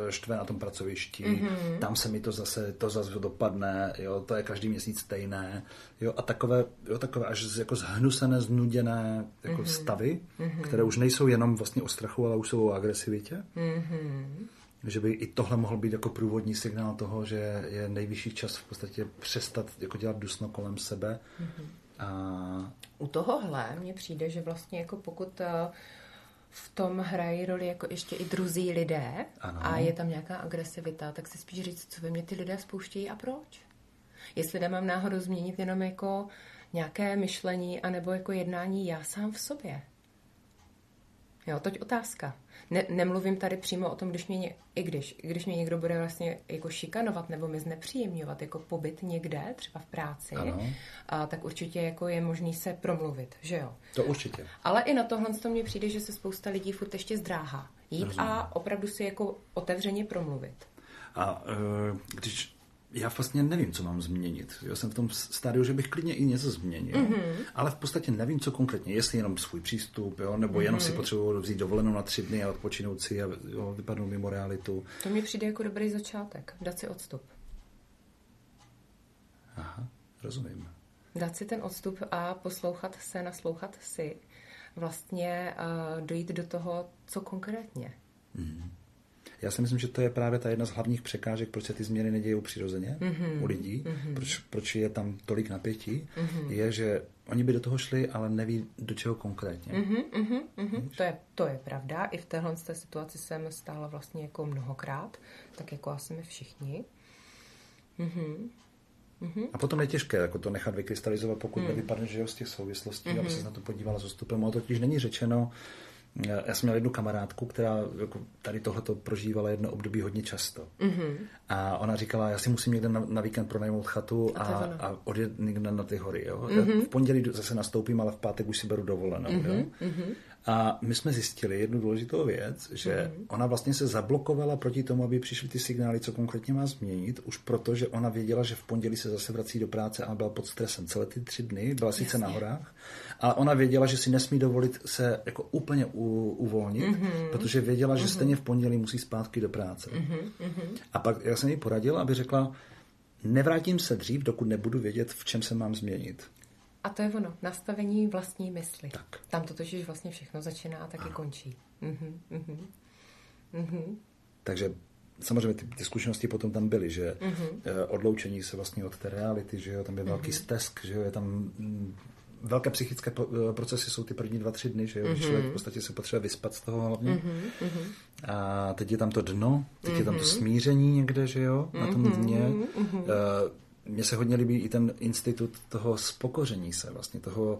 štve na tom pracovišti, mm-hmm. tam se mi to zase, to zase dopadne, jo, to je každý měsíc stejné, jo, a takové, jo, takové až jako zhnusené, znuděné jako mm-hmm. stavy, mm-hmm. které už nejsou jenom vlastně o strachu, ale už jsou o agresivitě. Mm-hmm že by i tohle mohl být jako průvodní signál toho, že je nejvyšší čas v podstatě přestat jako dělat dusno kolem sebe. Mm-hmm. A... U tohohle mně přijde, že vlastně jako pokud eh, v tom hrají roli jako ještě i druzí lidé ano. a je tam nějaká agresivita, tak si spíš říct, co ve mě ty lidé spouštějí a proč. Jestli nemám náhodou změnit jenom jako nějaké myšlení anebo jako jednání já sám v sobě. Jo, toť otázka. Ne, nemluvím tady přímo o tom, když mě, i když, když mě někdo bude vlastně jako šikanovat nebo mi znepříjemňovat jako pobyt někde, třeba v práci, a, tak určitě jako je možný se promluvit, že jo? To určitě. Ale i na tohle to mně přijde, že se spousta lidí furt ještě zdráhá. Jít Rozumím. a opravdu si jako otevřeně promluvit. A uh, když já vlastně nevím, co mám změnit. Já jsem v tom stádiu, že bych klidně i něco změnil, mm-hmm. ale v podstatě nevím, co konkrétně. Jestli jenom svůj přístup, jo, nebo jenom mm-hmm. si potřebuji vzít dovolenou na tři dny a odpočinout si a jo, vypadnout mimo realitu. To mi přijde jako dobrý začátek. Dát si odstup. Aha, rozumím. Dát si ten odstup a poslouchat se, naslouchat si. Vlastně uh, dojít do toho, co konkrétně. Mm-hmm. Já si myslím, že to je právě ta jedna z hlavních překážek, proč se ty změny nedějí přirozeně mm-hmm. u lidí, mm-hmm. proč, proč je tam tolik napětí, mm-hmm. je, že oni by do toho šli, ale neví do čeho konkrétně. Mm-hmm, mm-hmm. To, je, to je pravda. I v téhle té situaci jsem stála vlastně jako mnohokrát, tak jako asi my všichni. Mm-hmm. Mm-hmm. A potom je těžké jako to nechat vykrystalizovat, pokud mm. nevypadne že z těch souvislostí, mm-hmm. aby se na to podívala s odstupem. Ale totiž není řečeno, já jsem měl jednu kamarádku, která jako tady tohleto prožívala jedno období hodně často. Mm-hmm. A ona říkala, já si musím někde na, na víkend pronajmout chatu a, a, a odjet někde na ty hory. Jo? Mm-hmm. v pondělí zase nastoupím, ale v pátek už si beru dovolenou. Mm-hmm. Jo? Mm-hmm. A my jsme zjistili jednu důležitou věc, že mm-hmm. ona vlastně se zablokovala proti tomu, aby přišly ty signály, co konkrétně má změnit, už proto, že ona věděla, že v pondělí se zase vrací do práce a byla pod stresem celé ty tři dny, byla sice Jasně. na horách, ale ona věděla, že si nesmí dovolit se jako úplně u, uvolnit, mm-hmm. protože věděla, že mm-hmm. stejně v pondělí musí zpátky do práce. Mm-hmm. A pak já jsem jí poradil, aby řekla, nevrátím se dřív, dokud nebudu vědět, v čem se mám změnit. A to je ono, nastavení vlastní mysli. Tak. Tam to totiž vlastně všechno začíná a taky ano. končí. Mm-hmm, mm-hmm. Mm-hmm. Takže samozřejmě ty, ty zkušenosti potom tam byly, že mm-hmm. odloučení se vlastně od té reality, že jo, tam je velký mm-hmm. stesk, že jo, je tam mm, velké psychické eh, procesy jsou ty první dva, tři dny, že jo? Mm-hmm. člověk v podstatě se potřebuje vyspat z toho hlavně. Mm-hmm. A teď je tam to dno, teď mm-hmm. je tam to mhm. smíření někde, že jo, na tom mhm. dně. Mm-hmm. Uh, mně se hodně líbí i ten institut toho spokoření se, vlastně toho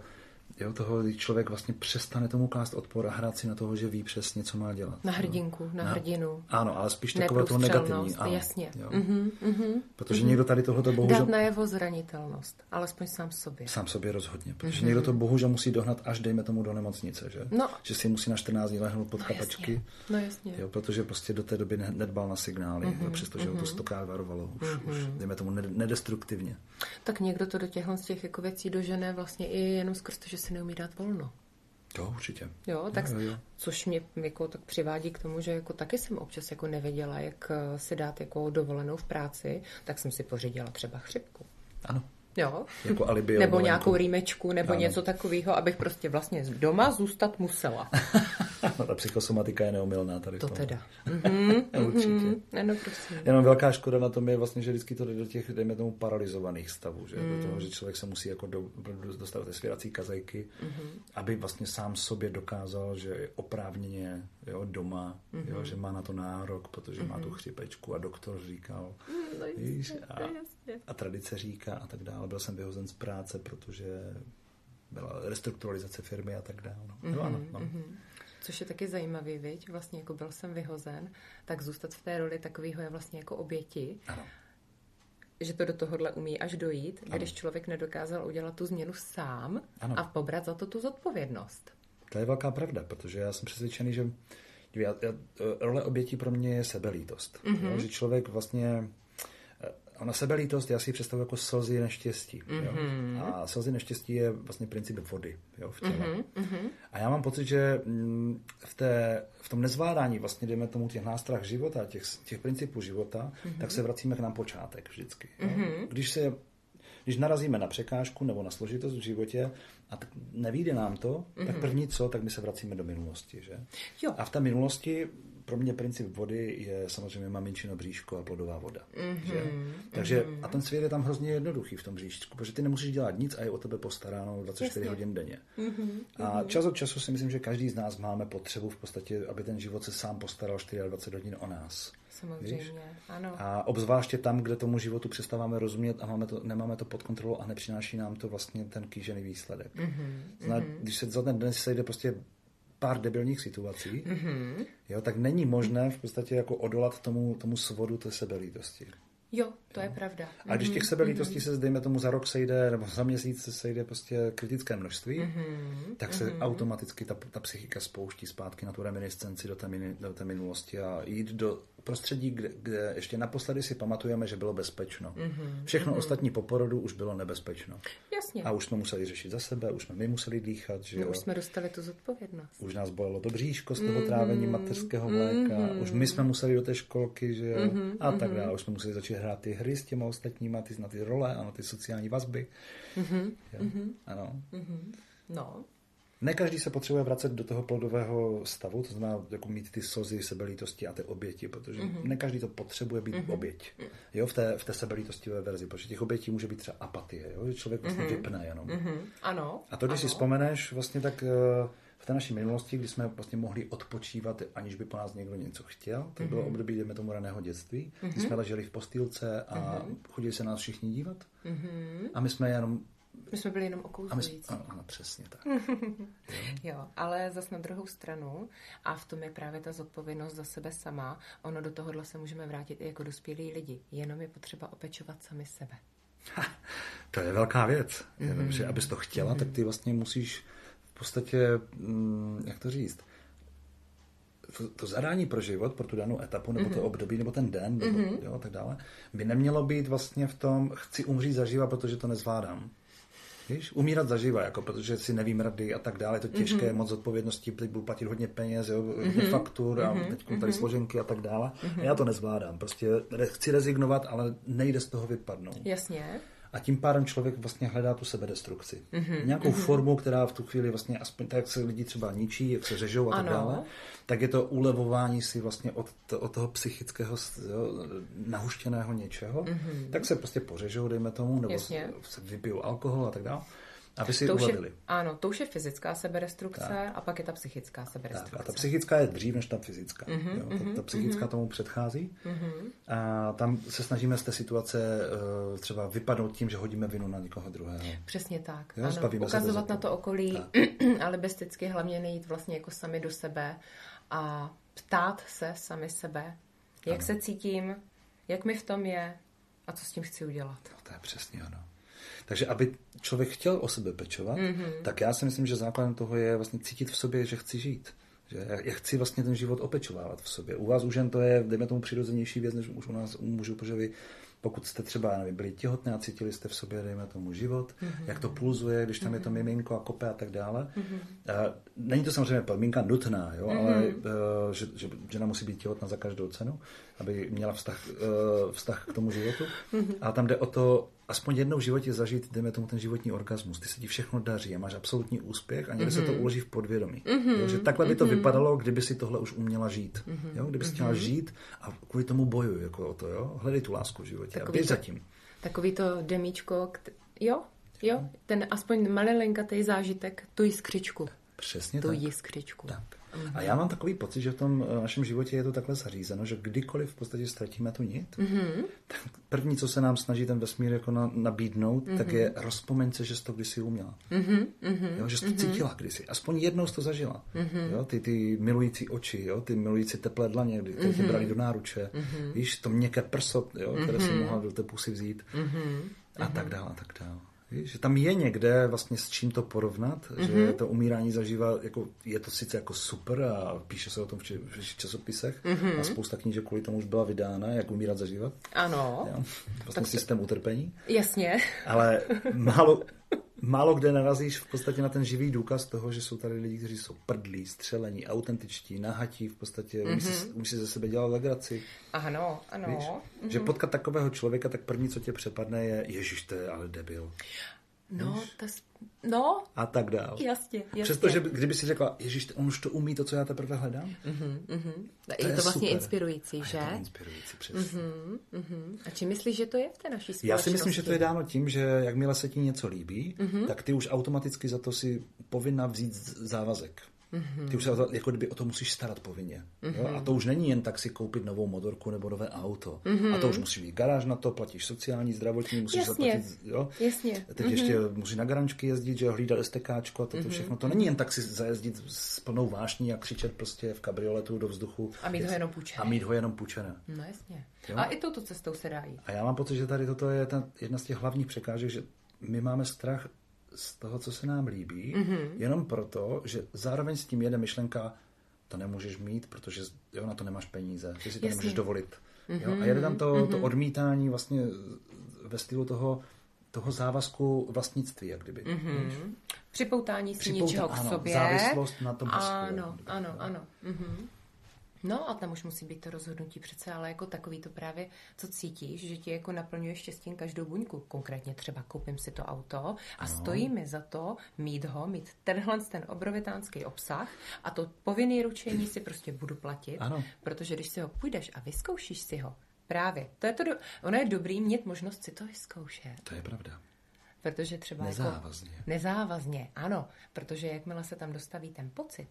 Jo, toho, člověk vlastně přestane tomu klást odpor a hrát si na toho, že ví přesně, co má dělat. Na hrdinku, na, na hrdinu. Ano, ale spíš takové to negativní. Ano, jasně. Jo. Mm-hmm, mm-hmm, Protože mm-hmm. někdo tady tohoto bohužel... Dát najevo zranitelnost, alespoň sám sobě. Sám sobě rozhodně. Protože mm-hmm. někdo to bohužel musí dohnat až, dejme tomu, do nemocnice, že? No. Že si musí na 14 dní lehnout pod no, kapačky. Jasně. No jasně. Jo, protože prostě do té doby nedbal na signály, mm-hmm, přestože mm-hmm. ho to mhm. stokrát varovalo. Už, mm-hmm. už, dejme tomu, nedestruktivně. Tak někdo to do těchhle z těch jako věcí dožené vlastně i jenom skrz to, že si neumí dát volno. Jo, určitě. Jo, tak, jo, jo. což mě jako tak přivádí k tomu, že jako taky jsem občas jako nevěděla, jak eh, si dát jako dovolenou v práci, tak jsem si pořídila třeba chřipku. Ano. Jo. Jako alibi nebo nějakou rýmečku, nebo ano. něco takového, abych prostě vlastně doma zůstat musela. no, ta psychosomatika je neomylná tady. To teda. Mm-hmm, Určitě. Mm-hmm. No, prosím. Jenom velká škoda na tom je vlastně, že vždycky to jde do těch, dejme tomu, paralizovaných stavů, že? Mm. do toho, že člověk se musí jako do, dostat do té svěrací kazajky, mm-hmm. aby vlastně sám sobě dokázal, že je oprávněně jo, doma, mm-hmm. jo, že má na to nárok, protože mm-hmm. má tu chřipečku a doktor říkal, mm, no, víš, a, a tradice říká a tak dále. Byl jsem vyhozen z práce, protože byla restrukturalizace firmy a tak dále. No. Mm-hmm, ano, no. mm-hmm. Což je taky zajímavý, viď? Vlastně jako byl jsem vyhozen, tak zůstat v té roli takového je vlastně jako oběti. Ano. Že to do tohohle umí až dojít, ano. když člověk nedokázal udělat tu změnu sám ano. a pobrat za to tu zodpovědnost. To je velká pravda, protože já jsem přesvědčený, že já, já, role obětí pro mě je sebelítost. Mm-hmm. Jo? Že člověk vlastně Ona sebelítost, já si ji představuji jako slzy neštěstí. Mm-hmm. Jo? Mhm. A slzy neštěstí je vlastně princip vody jo, v těle. Mm-hmm. A já mám pocit, že mm, v, té, v tom nezvládání, vlastně jdeme tomu těch nástrah života, těch, těch principů života, mm-hmm. tak se vracíme k nám počátek vždycky. Mm-hmm. Když se když narazíme na překážku nebo na složitost v životě a tak nevíde nám to, mm-hmm. tak mhm. první co, tak my se vracíme do minulosti. Že? Jo. A v té minulosti pro mě princip vody je samozřejmě maminčino bříško a plodová voda. Mm-hmm. Že? Takže mm-hmm. a ten svět je tam hrozně jednoduchý v tom bříšku, protože ty nemusíš dělat nic a je o tebe postaráno 24 Jasně. hodin denně. Mm-hmm. A čas od času si myslím, že každý z nás máme potřebu v podstatě, aby ten život se sám postaral 24 hodin o nás. Samozřejmě, víš? ano. A obzvláště tam, kde tomu životu přestáváme rozumět a máme to, nemáme to pod kontrolou a nepřináší nám to vlastně ten kýžený výsledek. Mm-hmm. Zna, když se za ten den sejde prostě pár debilních situací, mm-hmm. jo, tak není možné v podstatě jako odolat tomu, tomu svodu té sebelítosti. Jo, to jo. je pravda. A když těch mhm, sebelítostí mm-hmm. se, dejme tomu, za rok sejde, nebo za měsíc se sejde prostě kritické množství, mm-hmm. tak se mm-hmm. automaticky ta, ta psychika spouští zpátky na tu reminiscenci do té, do té minulosti a jít do prostředí, kde, kde ještě naposledy si pamatujeme, že bylo bezpečno. Mm-hmm. Všechno mm-hmm. ostatní po porodu už bylo nebezpečno. Jasně. A už jsme museli řešit za sebe, už jsme my museli dýchat. Že no, už jsme dostali tu zodpovědnost. Už nás bolelo to bříško z toho mm-hmm. trávení mateřského mléka, mm-hmm. už my jsme museli do té školky, že mm-hmm. a tak dále. Už jsme museli začít hrát ty hry s těma ostatníma, ty, na ty role a na ty sociální vazby. Mm-hmm. Mm-hmm. Ano. Mm-hmm. No. Ne každý se potřebuje vracet do toho plodového stavu, to znamená jako mít ty slzy, sebelítosti a ty oběti, protože mm-hmm. ne každý to potřebuje být mm-hmm. oběť. Jo, v té, v té sebelítostivé verzi, protože těch obětí může být třeba apatie, jo, že člověk vlastně mm-hmm. vypne jenom. Mm-hmm. Ano. A to, když ano. si vzpomeneš, vlastně tak eh, v té naší minulosti, kdy jsme vlastně mohli odpočívat, aniž by po nás někdo něco chtěl, tak mm-hmm. bylo období, jdeme tomu raného dětství, mm-hmm. kdy jsme leželi v postýlce a mm-hmm. chodili se nás všichni dívat. Mm-hmm. A my jsme jenom my jsme byli jenom okouzlující. Ano, ano, přesně tak. jo, ale zas na druhou stranu, a v tom je právě ta zodpovědnost za sebe sama, ono do tohohle se můžeme vrátit i jako dospělí lidi. Jenom je potřeba opečovat sami sebe. Ha, to je velká věc. Mm-hmm. Abys to chtěla, mm-hmm. tak ty vlastně musíš v podstatě, mm, jak to říct, to, to zadání pro život, pro tu danou etapu, nebo mm-hmm. to období, nebo ten den, nebo mm-hmm. jo, tak dále, by nemělo být vlastně v tom, chci umřít zaživa, protože to nezvládám. Víš, umírat zaživa, jako, protože si nevím rady a tak dále, je to těžké, mm-hmm. moc odpovědností, teď budu platit hodně peněz, jo, mm-hmm. faktur a mm-hmm. teď tady mhm. složenky a tak dále. Mm-hmm. A já to nezvládám, prostě chci rezignovat, ale nejde z toho vypadnout. Jasně. A tím pádem člověk vlastně hledá tu sebedestrukci. Mm-hmm. Nějakou mm-hmm. formu, která v tu chvíli vlastně, aspoň tak, jak se lidi třeba ničí, jak se řežou a tak ano. dále, tak je to ulevování si vlastně od, to, od toho psychického jo, nahuštěného něčeho, mm-hmm. tak se prostě pořežou, dejme tomu, nebo se, se vypijou alkohol a tak dále. Aby si to ulevili. Je, ano, to už je fyzická sebedestrukce tak. a pak je ta psychická sebedestrukce. Tak, a ta psychická je dřív než ta fyzická. Mm-hmm, jo? Ta, ta mhm, psychická mm-hmm. tomu předchází. Mm-hmm. A tam se snažíme z té situace uh, třeba vypadnout tím, že hodíme vinu na někoho druhého. Přesně tak. Jo? Ano, ukazovat na to okolí, ale besticky hlavně nejít vlastně jako sami do sebe a ptát se sami sebe, jak ano. se cítím, jak mi v tom je a co s tím chci udělat. No, to je přesně ono. Takže aby člověk chtěl o sebe pečovat, mm-hmm. tak já si myslím, že základem toho je vlastně cítit v sobě, že chci žít. Že já chci vlastně ten život opečovávat v sobě. U vás už jen to je, dejme tomu, přirozenější věc, než už u nás u mužů, protože vy pokud jste třeba nevím, byli těhotné a cítili jste v sobě, dejme tomu, život, mm-hmm. jak to pulzuje, když tam mm-hmm. je to mhm. miminko a kope a tak dále. Mm-hmm. A není to samozřejmě podmínka nutná, jo, mm-hmm. ale uh, že, že žena musí být těhotná za každou cenu, aby měla vztah, uh, vztah k tomu životu. Mm-hmm. A tam jde o to, aspoň jednou v životě zažít, dejme tomu, ten životní orgasmus. Ty se ti všechno daří a máš absolutní úspěch a někde mm-hmm. se to mhm. uloží v podvědomí. Mm-hmm. Jo, že takhle by to mm-hmm. vypadalo, kdyby si tohle už uměla žít. Mm-hmm. Jo, kdyby si mm-hmm. chtěla žít a kvůli tomu boju jako o to, jo. Hledej tu lásku v životě takový a běž zatím. Takový to demíčko, kt- jo, jo, ten aspoň malinkatý zážitek, tu jiskřičku. Přesně tu tak. jiskřičku. Tak. A já mám takový pocit, že v tom eh, našem životě je to takhle zařízeno, že kdykoliv v podstatě ztratíme tu nit, mm-hmm. tak první, co se nám snaží ten vesmír jako na, nabídnout, mm-hmm. tak je rozpomeň se, že jsi to kdysi uměla. Mm-hmm. Jo, že jsi to mm-hmm. cítila kdysi. Aspoň jednou jsi to zažila. Mm-hmm. Jo, ty, ty milující oči, jo, ty milující teplé dlaně, kdy mm-hmm. tě brali do náruče. Mm-hmm. Víš, to měkké prso, jo, které mm-hmm. si mohla do té pusy vzít. Mm-hmm. A tak dále, a tak dále. Že tam je někde vlastně s čím to porovnat, mm-hmm. že mhm. to umírání zažívá, jako, je to sice jako super a píše se o tom v, v časopisech mm-hmm. a spousta knížek kvůli tomu už byla vydána, jak umírat zažívat. Ano. Jo? Vlastně tak systém utrpení. Jasně. Ale málo, málo kde narazíš v podstatě na ten živý důkaz toho, že jsou tady lidi, kteří jsou prdlí, střelení, autentičtí, nahatí, v podstatě mm-hmm. umí, si, umí si ze sebe dělat legraci. Ano, ano. Víš? Mm-hmm. Že potkat takového člověka, tak první, co tě přepadne, je Ježíš, to je ale debil. No, to, no. A tak dál. Jasně, jasně. Přestože kdyby si řekla, Ježíš, on už to umí, to, co já teprve hledám. Mm-hmm, mm-hmm. To je, je to vlastně super. inspirující, a že? Je to inspirující, přesně. Mm-hmm, mm-hmm. A čím myslíš, že to je v té naší společnosti? Já si myslím, že to je dáno tím, že jakmile se ti něco líbí, mm-hmm. tak ty už automaticky za to si povinna vzít závazek. Mm-hmm. Ty už se jako kdyby o to musíš starat povinně. Mm-hmm. Jo? A to už není jen tak si koupit novou motorku nebo nové auto. Mm-hmm. A to už musíš mít garáž na to, platíš sociální, zdravotní, musíš Jasně. zaplatit. Jo? Jasně. Teď mm-hmm. ještě musíš na garančky jezdit, že hlídat STKčko a toto mm-hmm. všechno. To není jen tak si zajezdit s plnou vášní a křičet prostě v kabrioletu do vzduchu. A mít ho jenom půjčené. A mít ho jenom půjčené. No jasně. Jo? A i touto cestou se dá jít. A já mám pocit, že tady toto je ta, jedna z těch hlavních překážek, že my máme strach z toho, co se nám líbí, mm-hmm. jenom proto, že zároveň s tím jede myšlenka, to nemůžeš mít, protože jo, na to nemáš peníze, ty si to Jasně. nemůžeš dovolit. Mm-hmm. Jo? A jede tam to, mm-hmm. to odmítání vlastně ve stylu toho, toho závazku vlastnictví, jak kdyby. Mm-hmm. Připoutání si něčeho k sobě. závislost na tom. Ano, ano, ano. Mm-hmm. No a tam už musí být to rozhodnutí přece, ale jako takový to právě, co cítíš, že ti jako naplňuje štěstím každou buňku. Konkrétně třeba koupím si to auto a ano. stojí mi za to mít ho, mít tenhle ten obrovitánský obsah a to povinný ručení si prostě budu platit, ano. protože když si ho půjdeš a vyzkoušíš si ho, právě, to je to, do... ono je dobrý mít možnost si to vyzkoušet. To je pravda. Protože třeba nezávazně. Jako, nezávazně, ano, protože jakmile se tam dostaví ten pocit,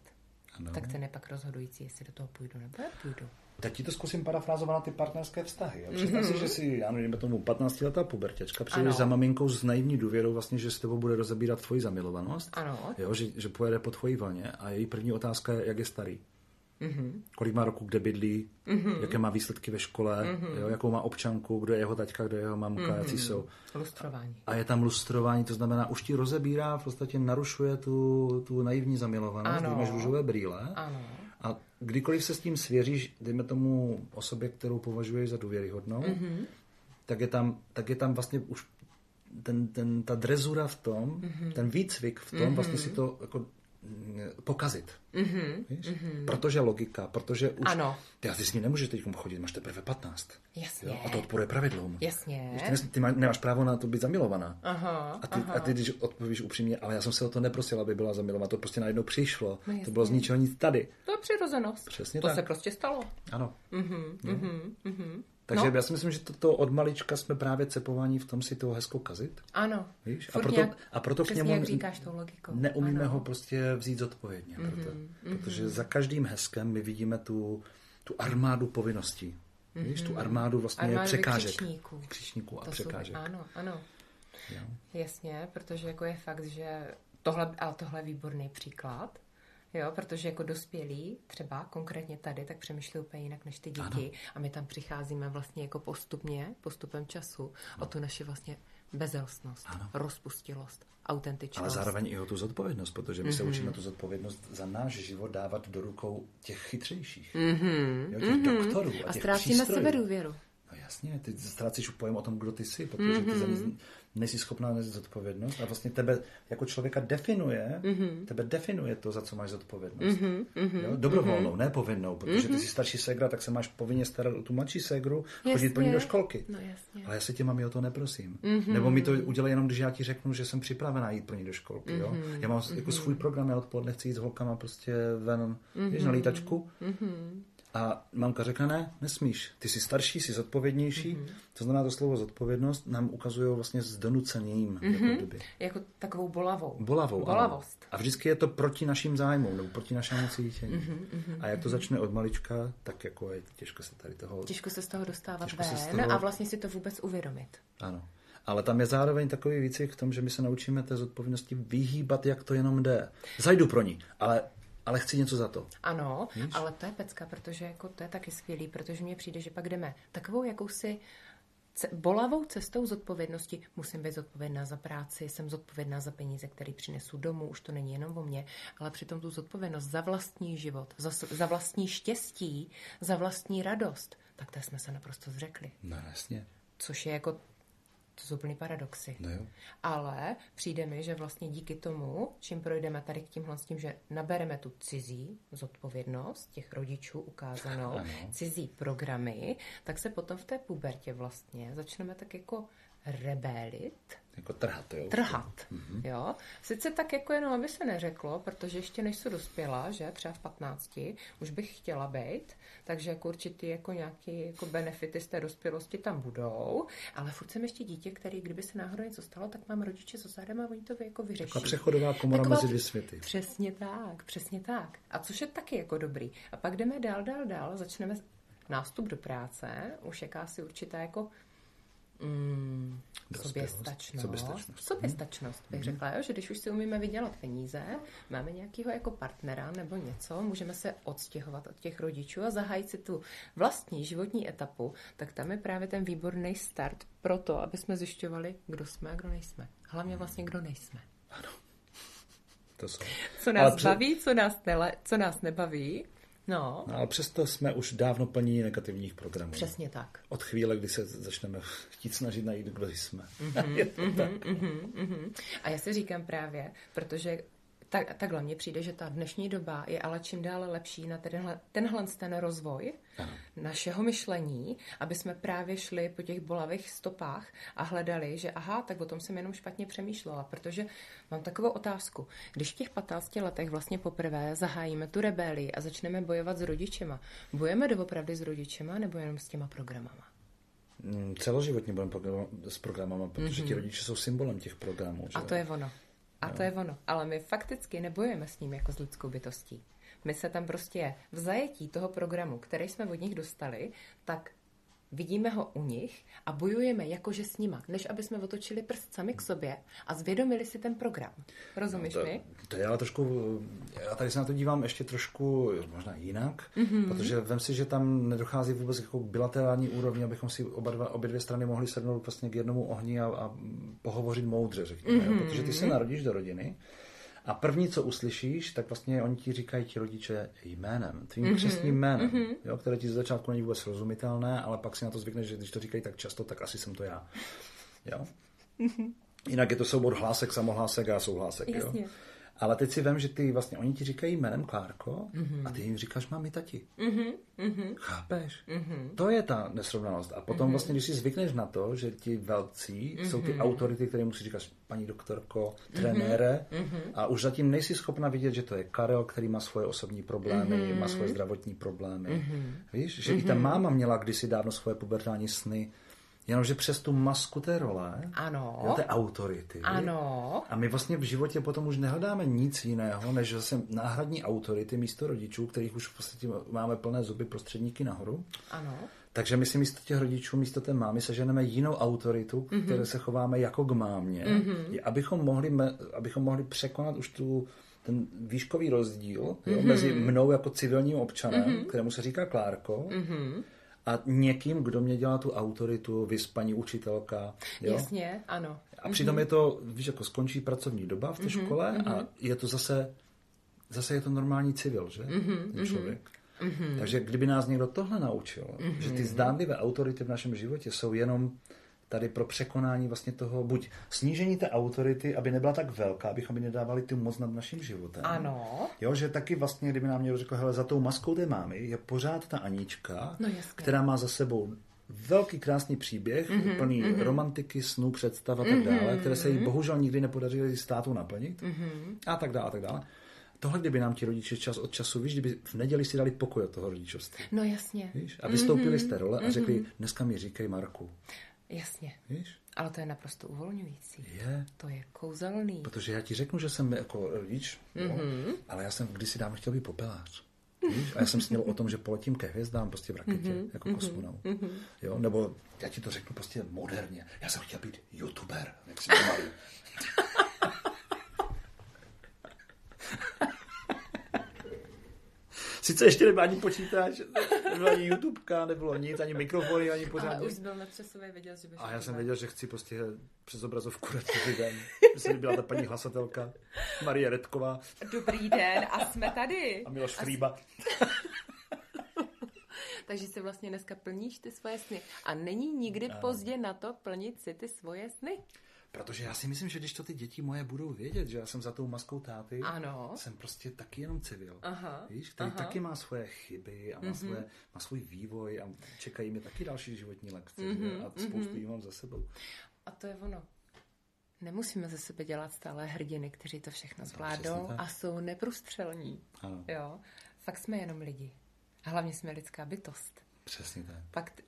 ano. tak ten je pak rozhodující, jestli do toho půjdu nebo nepůjdu. Tak ti to zkusím parafrázovat na ty partnerské vztahy. Představ mm-hmm. si, že si, já nevím, tomu 15 letá pubertěčka, přijdeš za maminkou s naivní důvěrou, vlastně, že s tebou bude rozebírat tvoji zamilovanost, ano. Jo, že, že pojede po tvojí vlně a její první otázka je, jak je starý. Mm-hmm. Kolik má roku, kde bydlí, mm-hmm. jaké má výsledky ve škole, mm-hmm. jo, jakou má občanku, kdo je jeho taťka, kdo je jeho mamka, mm-hmm. jaký jsou. Lustrování. A je tam lustrování, to znamená, už ti rozebírá, v podstatě narušuje tu, tu naivní zamilovanost, ano. kdy máš růžové brýle. Ano. A kdykoliv se s tím svěříš, dejme tomu osobě, kterou považuješ za důvěryhodnou, mm-hmm. tak, je tam, tak je tam vlastně už ten, ten, ta drezura v tom, mm-hmm. ten výcvik v tom, mm-hmm. vlastně si to jako pokazit. Mm-hmm, víš? Mm-hmm. Protože logika, protože už... Ano. Ty, ty s ní nemůžeš teď chodit, máš teprve 15. Jasně. Jo? A to odporuje pravidlům. Jasně. Víš, ty, ty má, nemáš právo na to být zamilovaná. Aha, a, ty, aha. a ty, když odpovíš upřímně, ale já jsem se o to neprosil, aby byla zamilovaná, to prostě najednou přišlo. No, to bylo z ničeho nic tady. To je přirozenost. Přesně to tak. se prostě stalo. Ano. Mm-hmm, mm-hmm, mm-hmm. Takže no. já si myslím, že to, to od malička jsme právě cepovaní v tom si toho hezkou kazit. Ano. Víš? A proto, nějak, a proto k němu jak říkáš tou logikou. neumíme ano. ho prostě vzít zodpovědně. Mm-hmm, proto, mm-hmm. Protože za každým hezkem my vidíme tu, tu armádu povinností. Mm-hmm. Víš, tu armádu vlastně armádu překážek. Křičníků. Křičníků a to překážek. Jsou, ano, ano. Jo. Jasně, protože jako je fakt, že tohle, ale tohle je výborný příklad, Jo, protože jako dospělí, třeba konkrétně tady, tak přemýšlí úplně jinak než ty děti. Ano. A my tam přicházíme vlastně jako postupně, postupem času, ano. o tu naši vlastně bezelstnost, ano. rozpustilost, autentičnost. Ale zároveň i o tu zodpovědnost, protože my mm-hmm. se mhm. učíme tu zodpovědnost za náš život dávat do rukou těch chytřejších. Mm-hmm. Jo, těch mm-hmm. doktorů a, a ztrácíme sebedůvěru. No jasně, ty ztrácíš pojem o tom, kdo ty jsi, protože mm-hmm. ty mhm nejsi schopná nést zodpovědnost a vlastně tebe jako člověka definuje, mm-hmm. tebe definuje to, za co máš zodpovědnost. Mm-hmm. Jo? Dobrovolnou, mm-hmm. ne povinnou, protože mm-hmm. ty jsi starší segra, tak se máš povinně starat o tu mladší segru, jasně. chodit pro ní do školky. No, jasně. Ale já se tě mami o to neprosím. Mm-hmm. Nebo mi to udělej jenom, když já ti řeknu, že jsem připravená jít pro ní do školky. Mm-hmm. Jo? Já mám mm-hmm. jako svůj program, já odpoledne chci jít s holkama prostě ven, mm-hmm. víš, na lítačku. Mm-hmm. A mamka řekne, ne, nesmíš. Ty jsi starší, jsi zodpovědnější. Mm-hmm. To znamená, to slovo zodpovědnost nám ukazuje vlastně s donucením. Mm-hmm. Jako, jako takovou bolavou. Bolavou, Bolavost. Ano. A vždycky je to proti našim zájmům, nebo proti našemu cítění. Mm-hmm, a jak to začne od malička, tak jako je těžko se tady toho... Těžko se z toho dostávat ven z toho... a vlastně si to vůbec uvědomit. Ano. Ale tam je zároveň takový výcvik v tom, že my se naučíme té zodpovědnosti vyhýbat, jak to jenom jde. Zajdu pro ní, ale ale chci něco za to. Ano, Víš? ale to je pecka, protože jako to je taky skvělý, protože mně přijde, že pak jdeme takovou jakousi bolavou cestou zodpovědnosti. Musím být zodpovědná za práci, jsem zodpovědná za peníze, které přinesu domů, už to není jenom o mě, ale přitom tu zodpovědnost za vlastní život, za, za vlastní štěstí, za vlastní radost, tak to jsme se naprosto zřekli. No jasně. Což je jako to jsou plný paradoxy. No jo. Ale přijde mi, že vlastně díky tomu, čím projdeme tady k tímhle s tím, že nabereme tu cizí zodpovědnost těch rodičů ukázanou, ano. cizí programy, tak se potom v té pubertě vlastně začneme tak jako rebélit. Jako trhat, jo? Trhat, mm-hmm. jo. Sice tak jako jenom, aby se neřeklo, protože ještě než se dospěla, že třeba v 15, už bych chtěla být, takže jako určitý jako nějaký jako benefity z té dospělosti tam budou, ale furt jsem ještě dítě, který kdyby se náhodou něco stalo, tak mám rodiče za zádem a oni to jako vyřeší. Taková přechodová komora Taková, mezi dvě světy. Přesně tak, přesně tak. A což je taky jako dobrý. A pak jdeme dál, dál, dál, začneme nástup do práce, už jakási určitá jako Mm, soběstačnost. Soběstačnost. Soběstačnost bych mm. řekla, jo? že když už si umíme vydělat peníze, máme nějakého jako partnera nebo něco, můžeme se odstěhovat od těch rodičů a zahájit si tu vlastní životní etapu, tak tam je právě ten výborný start pro to, aby jsme zjišťovali, kdo jsme a kdo nejsme. Hlavně vlastně, kdo nejsme. Ano. To jsou. Co nás Ale baví, co nás, nele, co nás nebaví, No. no. Ale přesto jsme už dávno plní negativních programů. Přesně tak. Od chvíle, kdy se začneme chtít snažit najít, kdo jsme. Mm-hmm, Je to tak. Mm-hmm, mm-hmm. A já si říkám právě, protože tak, takhle mně přijde, že ta dnešní doba je ale čím dále lepší na tenhle, tenhle ten rozvoj ano. našeho myšlení, aby jsme právě šli po těch bolavých stopách a hledali, že aha, tak o tom jsem jenom špatně přemýšlela, protože mám takovou otázku. Když v těch 15 letech vlastně poprvé zahájíme tu rebelii a začneme bojovat s rodičema, bojujeme doopravdy s rodičema nebo jenom s těma programama? Mm, celoživotně budeme s programama, protože mm-hmm. ti rodiče jsou symbolem těch programů. Že? A to je ono. A to je ono. Ale my fakticky nebojujeme s ním jako s lidskou bytostí. My se tam prostě v zajetí toho programu, který jsme od nich dostali, tak vidíme ho u nich a bojujeme jakože s nima, než aby jsme otočili prst sami k sobě a zvědomili si ten program. Rozumíš no to, mi? To já trošku, já tady se na to dívám ještě trošku možná jinak, mm-hmm. protože vem si, že tam nedochází vůbec jako bilaterální úrovni, abychom si oba dva, obě dvě strany mohli sednout vlastně k jednomu ohni a, a pohovořit moudře, řekněme. Mm-hmm. Protože ty se narodíš do rodiny, a první, co uslyšíš, tak vlastně oni ti říkají ti rodiče jménem, tvým mm-hmm. křesním jménem, mm-hmm. jo, které ti z začátku není vůbec rozumitelné, ale pak si na to zvykneš, že když to říkají tak často, tak asi jsem to já. Jo? Mm-hmm. Jinak je to soubor hlásek, samohlásek a souhlásek. Jo? Ale teď si vím, že ty vlastně, oni ti říkají jménem Klárko mm-hmm. a ty jim říkáš mami tati. Mm-hmm. Chápeš? Mm-hmm. To je ta nesrovnalost. A potom mm-hmm. vlastně, když si zvykneš na to, že ti velcí mm-hmm. jsou ty autority, které musí říkat paní doktorko, trenére mm-hmm. a už zatím nejsi schopna vidět, že to je Karel, který má svoje osobní problémy, mm-hmm. má svoje zdravotní problémy. Mm-hmm. Víš, že mm-hmm. i ta máma měla kdysi dávno svoje pubertální sny, Jenomže přes tu masku té role, ano. Jo, té autority. Ano. A my vlastně v životě potom už nehledáme nic jiného, než zase náhradní autority místo rodičů, kterých už v podstatě máme plné zuby prostředníky nahoru. Ano. Takže my si místo těch rodičů, místo té mámy seženeme jinou autoritu, mm-hmm. které se chováme jako k mámě, mm-hmm. abychom, mohli, abychom mohli překonat už tu ten výškový rozdíl mm-hmm. jo, mezi mnou jako civilním občanem, mm-hmm. kterému se říká Klárko, mm-hmm a někým, kdo mě dělá tu autoritu, vyspaní učitelka. Jo? Jasně, ano. A přitom mm-hmm. je to, víš, jako skončí pracovní doba v té mm-hmm. škole mm-hmm. a je to zase, zase je to normální civil, že? Mm-hmm. Člověk. Mm-hmm. Takže kdyby nás někdo tohle naučil, mm-hmm. že ty zdánlivé autority v našem životě jsou jenom tady pro překonání vlastně toho, buď snížení té autority, aby nebyla tak velká, abychom ji nedávali tu moc nad naším životem. Ano. Jo, že taky vlastně, kdyby nám někdo řekl, hele, za tou maskou té mámy je pořád ta Anička, no, která má za sebou velký krásný příběh, mm-hmm, plný mm-hmm. romantiky, snů, představ a tak mm-hmm, dále, které se jí bohužel nikdy nepodařily státu naplnit mm-hmm. a tak dále a tak dále. Tohle, kdyby nám ti rodiče čas od času, víš, kdyby v neděli si dali pokoj od toho rodičovství. No jasně. Víš? A vystoupili mm-hmm, z té role a řekli, mm-hmm. dneska mi říkají Marku. Jasně. Víš? Ale to je naprosto uvolňující. Je. To je kouzelný. Protože já ti řeknu, že jsem jako rodič, mm-hmm. jo, ale já jsem kdysi dávno chtěl být popelář. Víš? A já jsem sněl o tom, že poletím ke hvězdám prostě v raketě, mm-hmm. jako mm-hmm. kosmonaut. Mm-hmm. Jo? Nebo já ti to řeknu prostě moderně. Já jsem chtěl být youtuber, jak si Sice ještě nebyl ani počítač, nebyl ani YouTubeka, nebylo nic, ani mikrofony, ani pořádně. Ale už byl nadčasově věděl, že A já jsem věděl, že chci prostě přes obrazovku dát den. Že byla ta paní hlasatelka Marie Redková. Dobrý den a jsme tady. A Miloš Frýba. Takže si vlastně dneska plníš ty svoje sny. A není nikdy a... pozdě na to plnit si ty svoje sny. Protože já si myslím, že když to ty děti moje budou vědět, že já jsem za tou maskou táty, ano. jsem prostě taky jenom civil. Aha. Víš, který aha. taky má svoje chyby a má, mm-hmm. svoje, má svůj vývoj a čekají mi taky další životní lekce mm-hmm. a spoustu mm-hmm. mám za sebou. A to je ono. Nemusíme ze sebe dělat stále hrdiny, kteří to všechno zvládnou a jsou neprůstřelní. Ano. Jo? Fakt jsme jenom lidi. A hlavně jsme lidská bytost. Přesně tak. Fakt,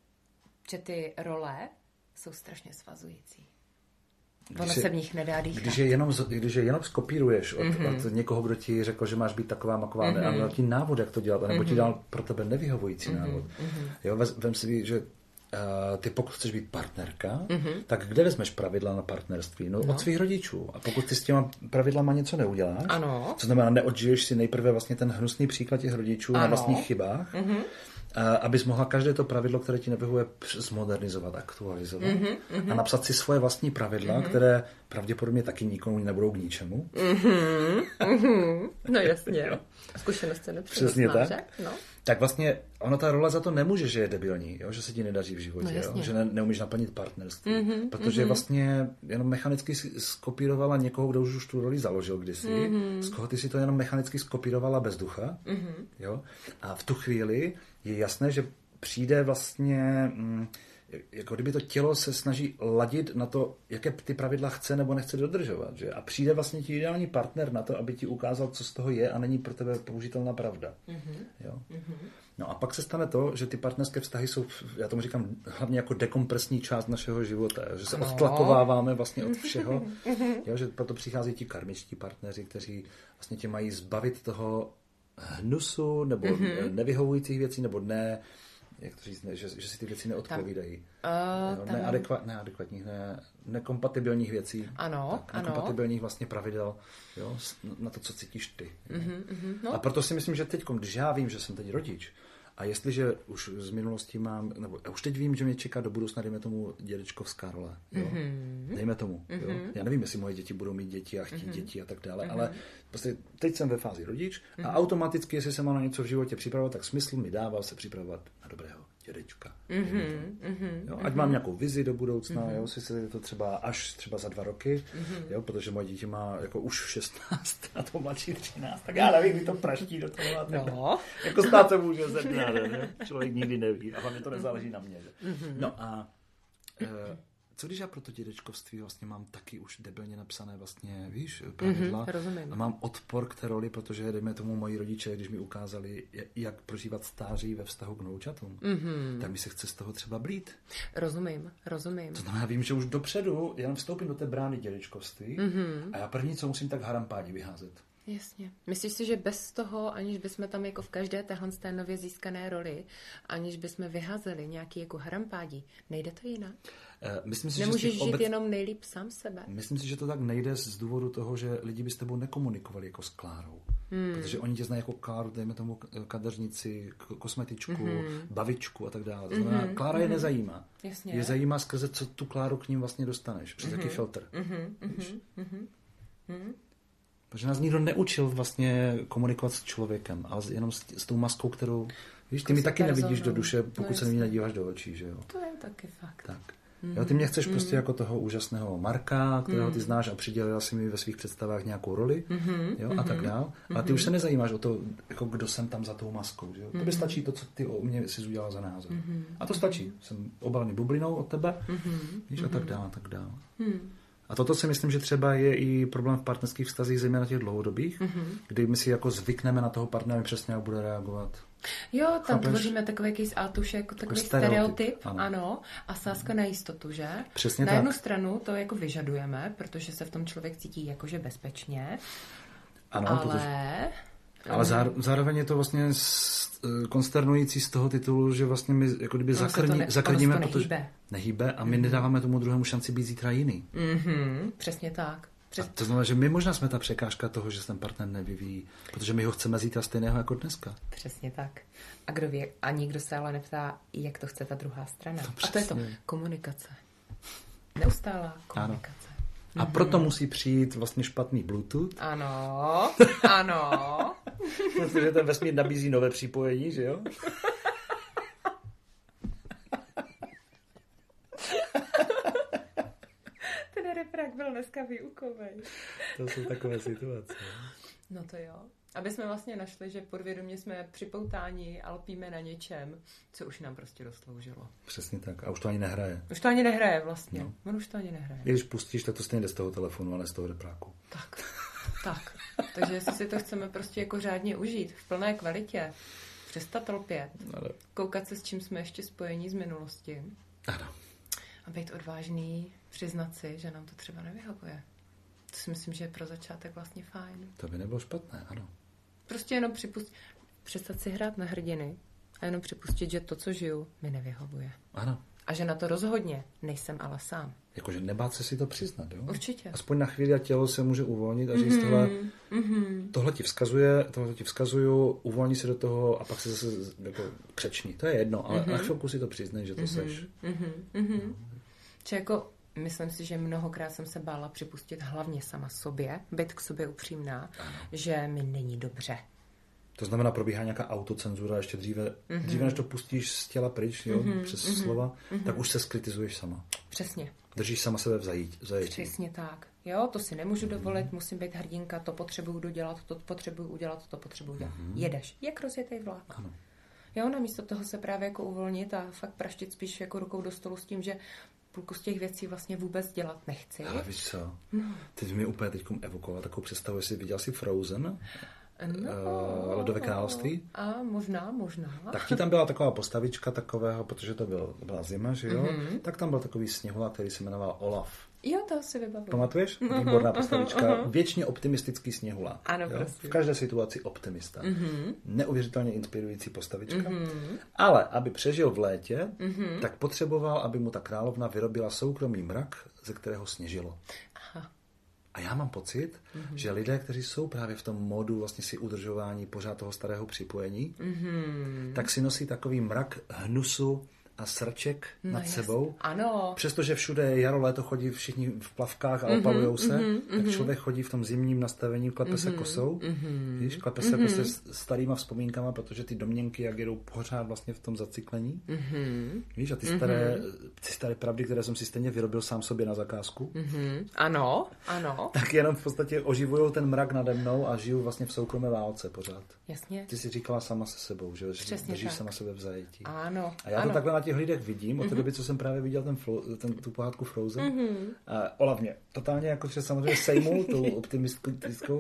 že ty role jsou strašně svazující. Ono se v nich nedá dýchat. Když je jenom, když je jenom skopíruješ od, mm-hmm. od někoho, kdo ti řekl, že máš být taková maková, mm-hmm. a dal ti návod, jak to dělat, nebo mm-hmm. ti dal pro tebe nevyhovující mm-hmm. návod. Mm-hmm. Jo, vem si, že uh, ty pokud chceš být partnerka, mm-hmm. tak kde vezmeš pravidla na partnerství? No, no od svých rodičů. A pokud ty s těma pravidlama něco neuděláš, ano. co znamená neodžiješ si nejprve vlastně ten hnusný příklad těch rodičů ano. na vlastních chybách, mm-hmm abys mohla každé to pravidlo, které ti nevyhovuje, zmodernizovat, aktualizovat mm-hmm, mm-hmm. a napsat si svoje vlastní pravidla, mm-hmm. které pravděpodobně taky nikomu nebudou k ničemu. Mm-hmm, mm-hmm. No jasně. Zkušenost se Přesně tak. No. Tak vlastně ono ta role za to nemůže, že je debilní, jo? že se ti nedaří v životě, no, jo? že ne, neumíš naplnit partnerství, mm-hmm, protože mm-hmm. vlastně jenom mechanicky skopírovala někoho, kdo už tu roli založil kdysi, mm-hmm. z koho ty si to jenom mechanicky skopírovala bez ducha. Mm-hmm. Jo? A v tu chvíli je jasné, že přijde vlastně, mm, jako kdyby to tělo se snaží ladit na to, jaké ty pravidla chce nebo nechce dodržovat. Že? A přijde vlastně ti ideální partner na to, aby ti ukázal, co z toho je a není pro tebe použitelná pravda. Mm-hmm. Jo? Mm-hmm. No a pak se stane to, že ty partnerské vztahy jsou, já tomu říkám, hlavně jako dekompresní část našeho života, že se no. odtlakováváme vlastně od všeho, jo, že proto přichází ti karmičtí partneři, kteří vlastně tě mají zbavit toho hnusu nebo mm-hmm. nevyhovujících věcí, nebo ne, jak to říct, ne, že, že si ty věci neodpovídají. Tam, uh, tam... Neadekvat, neadekvatních, ne, nekompatibilních věcí. Ano, tak, ano. Nekompatibilních vlastně pravidel jo, na to, co cítíš ty. Mm-hmm, mm-hmm, no. A proto si myslím, že teď, když já vím, že jsem teď rodič, a jestliže už z minulosti mám, nebo už teď vím, že mě čeká do budoucna, dejme tomu dědečkovská role. Jo? Mm-hmm. Dejme tomu. Mm-hmm. Jo? Já nevím, jestli moje děti budou mít děti a chtít mm-hmm. děti a tak dále, mm-hmm. ale prostě teď jsem ve fázi rodič mm-hmm. a automaticky, jestli se mám na něco v životě připravovat, tak smysl mi dává se připravovat na dobrého dědečka. Mm-hmm, mm-hmm, jo, ať mm-hmm. mám nějakou vizi do budoucna, mm-hmm. jo, si se to třeba až třeba za dva roky, mm-hmm. jo, protože moje dítě má jako už 16 a to mladší 13, tak já nevím, kdy to praští do toho. No. jako stát se může ze dne, ne? člověk nikdy neví a hlavně to nezáleží na mě. Že? Mm-hmm. No a e, co když já pro to dědečkovství vlastně mám taky už debilně napsané vlastně, víš, pravidla. Mm-hmm, a mám odpor k té roli, protože dejme tomu moji rodiče, když mi ukázali, jak prožívat stáří ve vztahu k noučatům, mm-hmm. tak mi se chce z toho třeba blít. Rozumím, rozumím. To znamená, vím, že už dopředu jenom vstoupím do té brány dědečkovství mm-hmm. a já první, co musím, tak harampádi vyházet. Jasně. Myslíš si, že bez toho, aniž bychom tam jako v každé téhle té nově získané roli, aniž bychom vyházeli nějaký jako harampádí, nejde to jinak? Eh, myslím si, Nemůžeš že žít obec... jenom nejlíp sám sebe. Myslím si, že to tak nejde z důvodu toho, že lidi by s tebou nekomunikovali jako s Klárou. Hmm. Protože oni tě znají jako Kláru, dejme tomu kadeřnici, kosmetičku, mm-hmm. bavičku a tak dále. To znamená, mm-hmm. Klára je mhm. nezajímá. Jasně. Je zajímá skrze, co tu Kláru k ním vlastně dostaneš. Přes mm-hmm. jaký filtr. Mm-hmm. Mm-hmm. Mm-hmm. Protože nás nikdo neučil vlastně komunikovat s člověkem, ale jenom s, s tou maskou, kterou... Víš, ty mi taky nevidíš do duše, pokud no, se mi nedíváš do očí, že jo? To je taky fakt. Tak. Jo, ty mě chceš mm. prostě jako toho úžasného Marka, kterého ty mm. znáš a přidělila si mi ve svých představách nějakou roli mm-hmm. jo, a tak mm-hmm. dál. Ale ty už se nezajímáš o to, jako kdo jsem tam za tou maskou. Že jo? Mm-hmm. Tobě stačí to, co ty o mě si udělal za názor. Mm-hmm. A to stačí. Jsem obalený bublinou od tebe mm-hmm. víš, a tak dál, a tak dál. Mm. A toto si myslím, že třeba je i problém v partnerských vztazích, zejména těch dlouhodobých, mm-hmm. kdy my si jako zvykneme na toho partnera, přesně jak bude reagovat. Jo, tam Chápeš? tvoříme takový jaký atuš, jako takový jako stereotyp, stereotyp ano. ano, a sázka na jistotu, že? Přesně na tak. jednu stranu to jako vyžadujeme, protože se v tom člověk cítí jakože bezpečně, ano, ale... Protože... Ale zároveň je to vlastně e, konsternující z toho titulu, že vlastně my jako kdyby no, zakrní, ne, zakrníme, protože nehýbe a my mm-hmm. nedáváme tomu druhému šanci být zítra jiný. Mm-hmm, přesně tak. Přes... A to znamená, že my možná jsme ta překážka toho, že se ten partner nevyvíjí, protože my ho chceme zítra stejného jako dneska. Přesně tak. A kdo ví, a nikdo se ale neptá, jak to chce ta druhá strana. To a to je to komunikace. Neustálá komunikace. Ano. A mm-hmm. proto musí přijít vlastně špatný Bluetooth. Ano, ano. Protože ten vesmír nabízí nové připojení, že jo? ten refrak byl dneska výukový. To jsou takové situace. No to jo. Aby jsme vlastně našli, že podvědomě jsme připoutáni a lpíme na něčem, co už nám prostě rozsloužilo. Přesně tak. A už to ani nehraje. Už to ani nehraje vlastně. No. On už to ani nehraje. Když pustíš, tak to stejně jde z toho telefonu, ale z toho repráku. Tak, tak. Takže jestli si to chceme prostě jako řádně užít v plné kvalitě, přestat lpět, ale... koukat se s čím jsme ještě spojení z minulosti. Ano. A být odvážný, přiznat si, že nám to třeba nevyhovuje. To si myslím, že je pro začátek vlastně fajn. To by nebylo špatné, ano. Prostě jenom připustit, přestat si hrát na hrdiny a jenom připustit, že to, co žiju, mi nevyhovuje. Ano. A že na to rozhodně nejsem ale sám. Jakože nebát se si to přiznat, jo? Určitě. Aspoň na chvíli a tělo se může uvolnit a říct mm-hmm. tohle, mm-hmm. tohle ti vzkazuje, tohle ti vzkazuju, uvolní se do toho a pak se zase jako křeční. To je jedno, ale mm-hmm. na chvilku si to přiznej, že to mm-hmm. seš. Mm-hmm. Mm-hmm. No. Či jako myslím si, že mnohokrát jsem se bála připustit hlavně sama sobě, být k sobě upřímná, ano. že mi není dobře. To znamená, probíhá nějaká autocenzura ještě dříve, mm-hmm. dříve než to pustíš z těla pryč, jo, mm-hmm. přes mm-hmm. slova, mm-hmm. tak už se skritizuješ sama. Přesně. Držíš sama sebe v zajetí. Přesně tak. Jo, to si nemůžu dovolit, mm-hmm. musím být hrdinka, to potřebuju dodělat, to potřebuju udělat, to potřebuju dělat. Mm-hmm. Jedeš, jak rozjetý vlak. Ano. Jo, namísto toho se právě jako uvolnit a fakt praštit spíš jako rukou do stolu s tím, že půlku z těch věcí vlastně vůbec dělat nechci. Ale víš co, no. teď mi úplně teď evokoval takovou představu, jestli viděl jsi Frozen, No, uh, Ledové království. A možná, možná. Tak ti tam byla taková postavička takového, protože to byl, byla zima, že jo? Mm-hmm. Tak tam byl takový sněhula, který se jmenoval Olaf. Jo, to si vybavuju. Pamatuješ? Uh-huh, Výborná postavička. Uh-huh. Věčně optimistický sněhula. Ano, jo? V každé situaci optimista. Uh-huh. Neuvěřitelně inspirující postavička. Uh-huh. Ale aby přežil v létě, uh-huh. tak potřeboval, aby mu ta královna vyrobila soukromý mrak, ze kterého sněžilo. A já mám pocit, mm-hmm. že lidé, kteří jsou právě v tom modu vlastně si udržování pořád toho starého připojení, mm-hmm. tak si nosí takový mrak hnusu a srček no, nad jasný. sebou. Ano. Přestože všude je jaro, léto chodí všichni v plavkách a mm-hmm, opalujou se, mm-hmm, tak mhm. člověk chodí v tom zimním nastavení, klepe mm-hmm, se kosou, mm-hmm, víš, klepe se mm-hmm. prostě starýma vzpomínkama, protože ty domněnky, jak jedou pořád vlastně v tom zacyklení, mm-hmm, víš, a ty staré, mm-hmm. ty staré pravdy, které jsem si stejně vyrobil sám sobě na zakázku. Mm-hmm. Ano, ano. Tak jenom v podstatě oživují ten mrak nade mnou a žiju vlastně v soukromé válce pořád. Jasně. Ty si říkala sama se sebou, že, že držíš sama sebe v zajetí. Ano. A já ano. to takhle na těch lidech vidím, od té mm-hmm. doby, co jsem právě viděl ten, flo, ten tu pohádku Frozen. Mm-hmm. A Ola mě totálně jako že samozřejmě sejmul tou optimistkou.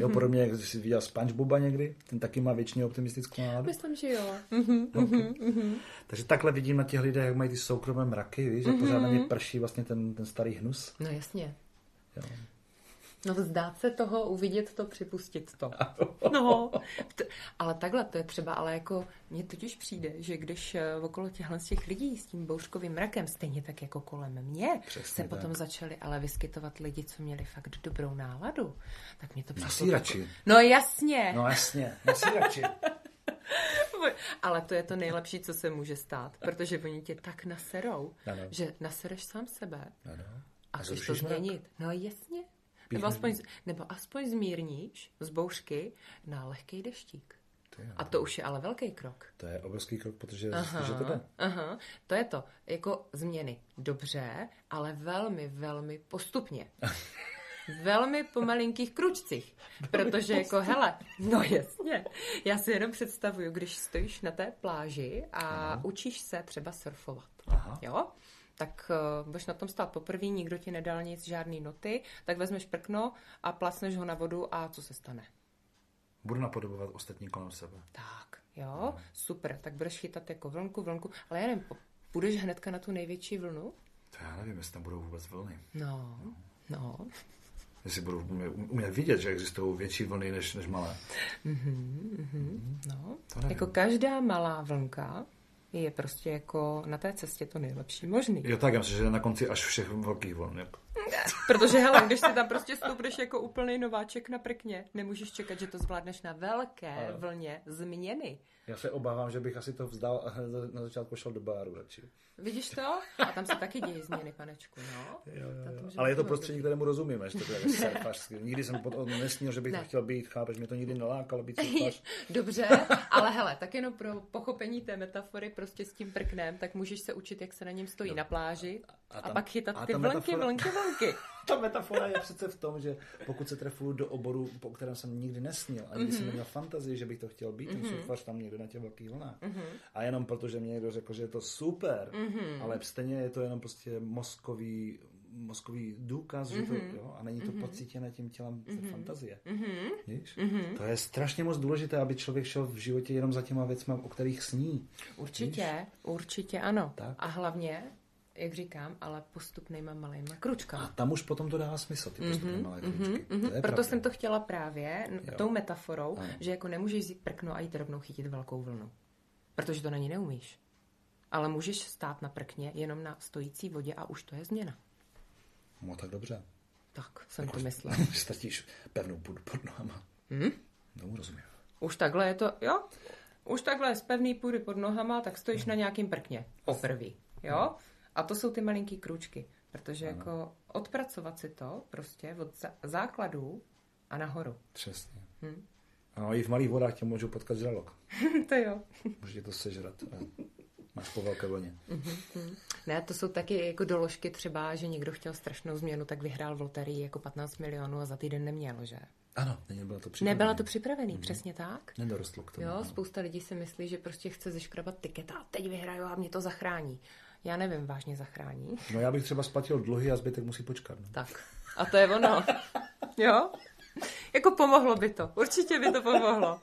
Jo, podobně, jak jsi viděl SpongeBoba někdy, ten taky má většině optimistickou náladu. Myslím, že jo. Mm-hmm, okay. mm-hmm. Takže takhle vidím na těch lidech, jak mají ty soukromé mraky, víš, že pořád na ně prší vlastně ten, ten starý hnus. No jasně. Jo. No vzdát se toho, uvidět to, připustit to. No, ale takhle to je třeba, ale jako mně totiž přijde, že když eh, okolo těchhle z těch lidí s tím bouřkovým mrakem, stejně tak jako kolem mě, Přesně se tak. potom začali ale vyskytovat lidi, co měli fakt dobrou náladu, tak mě to přišlo... Nasírači. Jako... No jasně. No jasně, nasírači. Ale to je to nejlepší, co se může stát, protože oni tě tak naserou, ano. že nasereš sám sebe ano. a, a chceš to změnit. No jasně. Nebo aspoň, nebo aspoň zmírníš z bouřky na lehký deštík. To a to už je ale velký krok. To je obrovský krok, protože aha, že to jde. Aha, to je to. Jako změny. Dobře, ale velmi, velmi postupně. velmi po malinkých kručcích. Protože jako, hele, no jasně, já si jenom představuju, když stojíš na té pláži a Aha. učíš se třeba surfovat. Aha. Jo? Tak uh, budeš na tom stát poprvé, nikdo ti nedal nic, žádný noty, tak vezmeš prkno a placneš ho na vodu a co se stane? Budu napodobovat ostatní kolem sebe. Tak, jo, no. super, tak budeš chytat jako vlnku, vlnku, ale já nevím, půjdeš hnedka na tu největší vlnu? To já nevím, jestli tam budou vůbec vlny. No, no. no. Jestli budu umět vidět, že existují větší vlny než, než malé. Mm-hmm, mm-hmm, no, jako každá malá vlnka je prostě jako na té cestě to nejlepší možný. Jo, tak já myslím, že na konci až všech velkých vln. Jako. Protože hele, když si tam prostě stoupneš jako úplný nováček na prkně, nemůžeš čekat, že to zvládneš na velké vlně změny. Já se obávám, že bych asi to vzdal a na začátku šel do báru radši. Vidíš to? A tam se taky dějí změny, panečku, no. Jo, jo, jo. Ale je to prostředí, kterému rozumím, ještě to je surfařský. Nikdy jsem pod, nesnil, že bych ne. chtěl být, chápeš, mě to nikdy nelákalo být surfař. Dobře, ale hele, tak jenom pro pochopení té metafory prostě s tím prknem, tak můžeš se učit, jak se na něm stojí no. na pláži a, a, tam, a pak chytat a ty vlnky, metafora... vlnky, vlnky. ta metafora je přece v tom, že pokud se trefuju do oboru, po kterém jsem nikdy nesnil, a nikdy mm-hmm. jsem neměl fantazii, že bych to chtěl být, mm-hmm. ten surfař tam někde na těch velkých vlnách. Mm-hmm. A jenom proto, že mě někdo řekl, že je to super, mm-hmm. ale stejně je to jenom prostě mozkový mozkový důkaz, mm-hmm. že to, mhm. jo, a není to mm-hmm. pocítěné tím tělem mm-hmm. fantazie. Mm-hmm. Víš? Mm-hmm. To je strašně moc důležité, aby člověk šel v životě jenom za těma věcmi, o kterých sní. Určitě, Víš? určitě ano. Tak. A hlavně jak říkám, ale postupnýma malýma kručkama. A tam už potom to dává smysl, ty postupné mm-hmm, malé kručky. Mm-hmm, to Proto pravda. jsem to chtěla právě jo. tou metaforou, ano. že jako nemůžeš jít prkno a jít rovnou chytit velkou vlnu. Protože to na ní neumíš. Ale můžeš stát na prkně jenom na stojící vodě a už to je změna. No tak dobře. Tak jsem jako to myslela. Stačíš pevnou půdu pod nohama. Hmm? Tomu rozumím. Už takhle je to, jo? Už takhle z pevný půdy pod nohama, tak stojíš hmm. na nějakým prkně. Poprvé, jo? Hmm. A to jsou ty malinký kručky, protože ano. jako odpracovat si to prostě od základů a nahoru. Přesně. Hmm. A i v malých vodách tě můžu potkat žralok. to jo. Může to sežrat. Máš po velké vlně. Mm-hmm. Ne, to jsou taky jako doložky třeba, že někdo chtěl strašnou změnu, tak vyhrál v loterii jako 15 milionů a za týden neměl, že? Ano, nebylo to připravené. Nebyla to připravený, mm-hmm. přesně tak. Nedorostlo k tomu. Jo, spousta lidí si myslí, že prostě chce zeškrabat tiket a teď vyhraju a mě to zachrání já nevím, vážně zachrání. No já bych třeba splatil dluhy a zbytek musí počkat. No. Tak. A to je ono. jo? Jako pomohlo by to. Určitě by to pomohlo.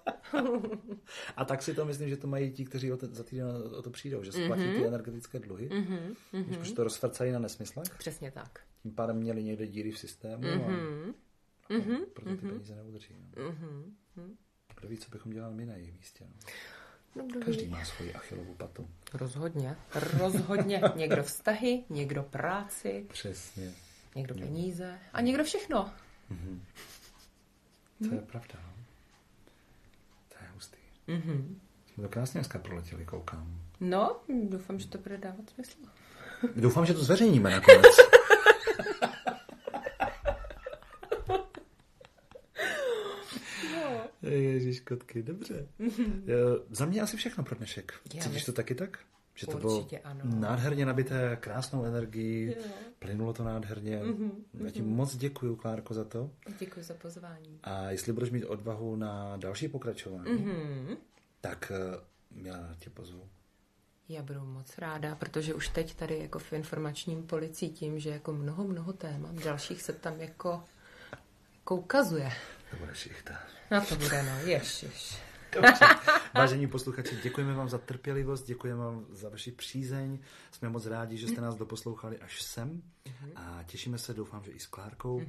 a tak si to myslím, že to mají ti, kteří o to, za týden o to přijdou, že splatí mm-hmm. ty energetické dluhy, mm-hmm. když to rozfrcají na nesmyslech. Přesně tak. Tím pádem měli někde díry v systému mm-hmm. a, mm-hmm. proto ty mm-hmm. peníze neudrží. No. Mm-hmm. Kdo ví, co bychom dělali my na jejich místě. No. Každý má svoji achilovou patu. Rozhodně, rozhodně. někdo vztahy, někdo práci. Přesně. Někdo peníze a někdo všechno. Mm-hmm. To je pravda. No. To je hustý. Mm-hmm. Jsme to krásně dneska proletěli, koukám. No, doufám, že to bude dávat smysl. Doufám, že to zveřejníme nakonec. Ježíš, kotky, dobře. Za mě asi všechno pro dnešek. Cítíš to taky tak? Že to bylo ano. nádherně nabité, krásnou energii, jo. plynulo to nádherně. Mm-hmm, Já ti mm-hmm. moc děkuji, Klárko, za to. Děkuji za pozvání. A jestli budeš mít odvahu na další pokračování, mm-hmm. tak já eh, tě pozvu. Já budu moc ráda, protože už teď tady jako v informačním poli cítím, že jako mnoho, mnoho témat dalších se tam jako, jako ukazuje. To bude šichta. No to bude, no, ježiš. Dobře. Vážení posluchači, děkujeme vám za trpělivost, děkujeme vám za vaši přízeň. Jsme moc rádi, že jste nás doposlouchali až sem a těšíme se, doufám, že i s Klárkou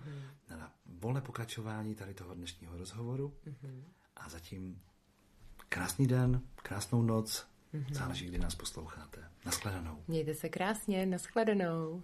na volné pokračování tady toho dnešního rozhovoru. A zatím krásný den, krásnou noc, záleží, kdy nás posloucháte. Naschledanou. Mějte se krásně, naschledanou.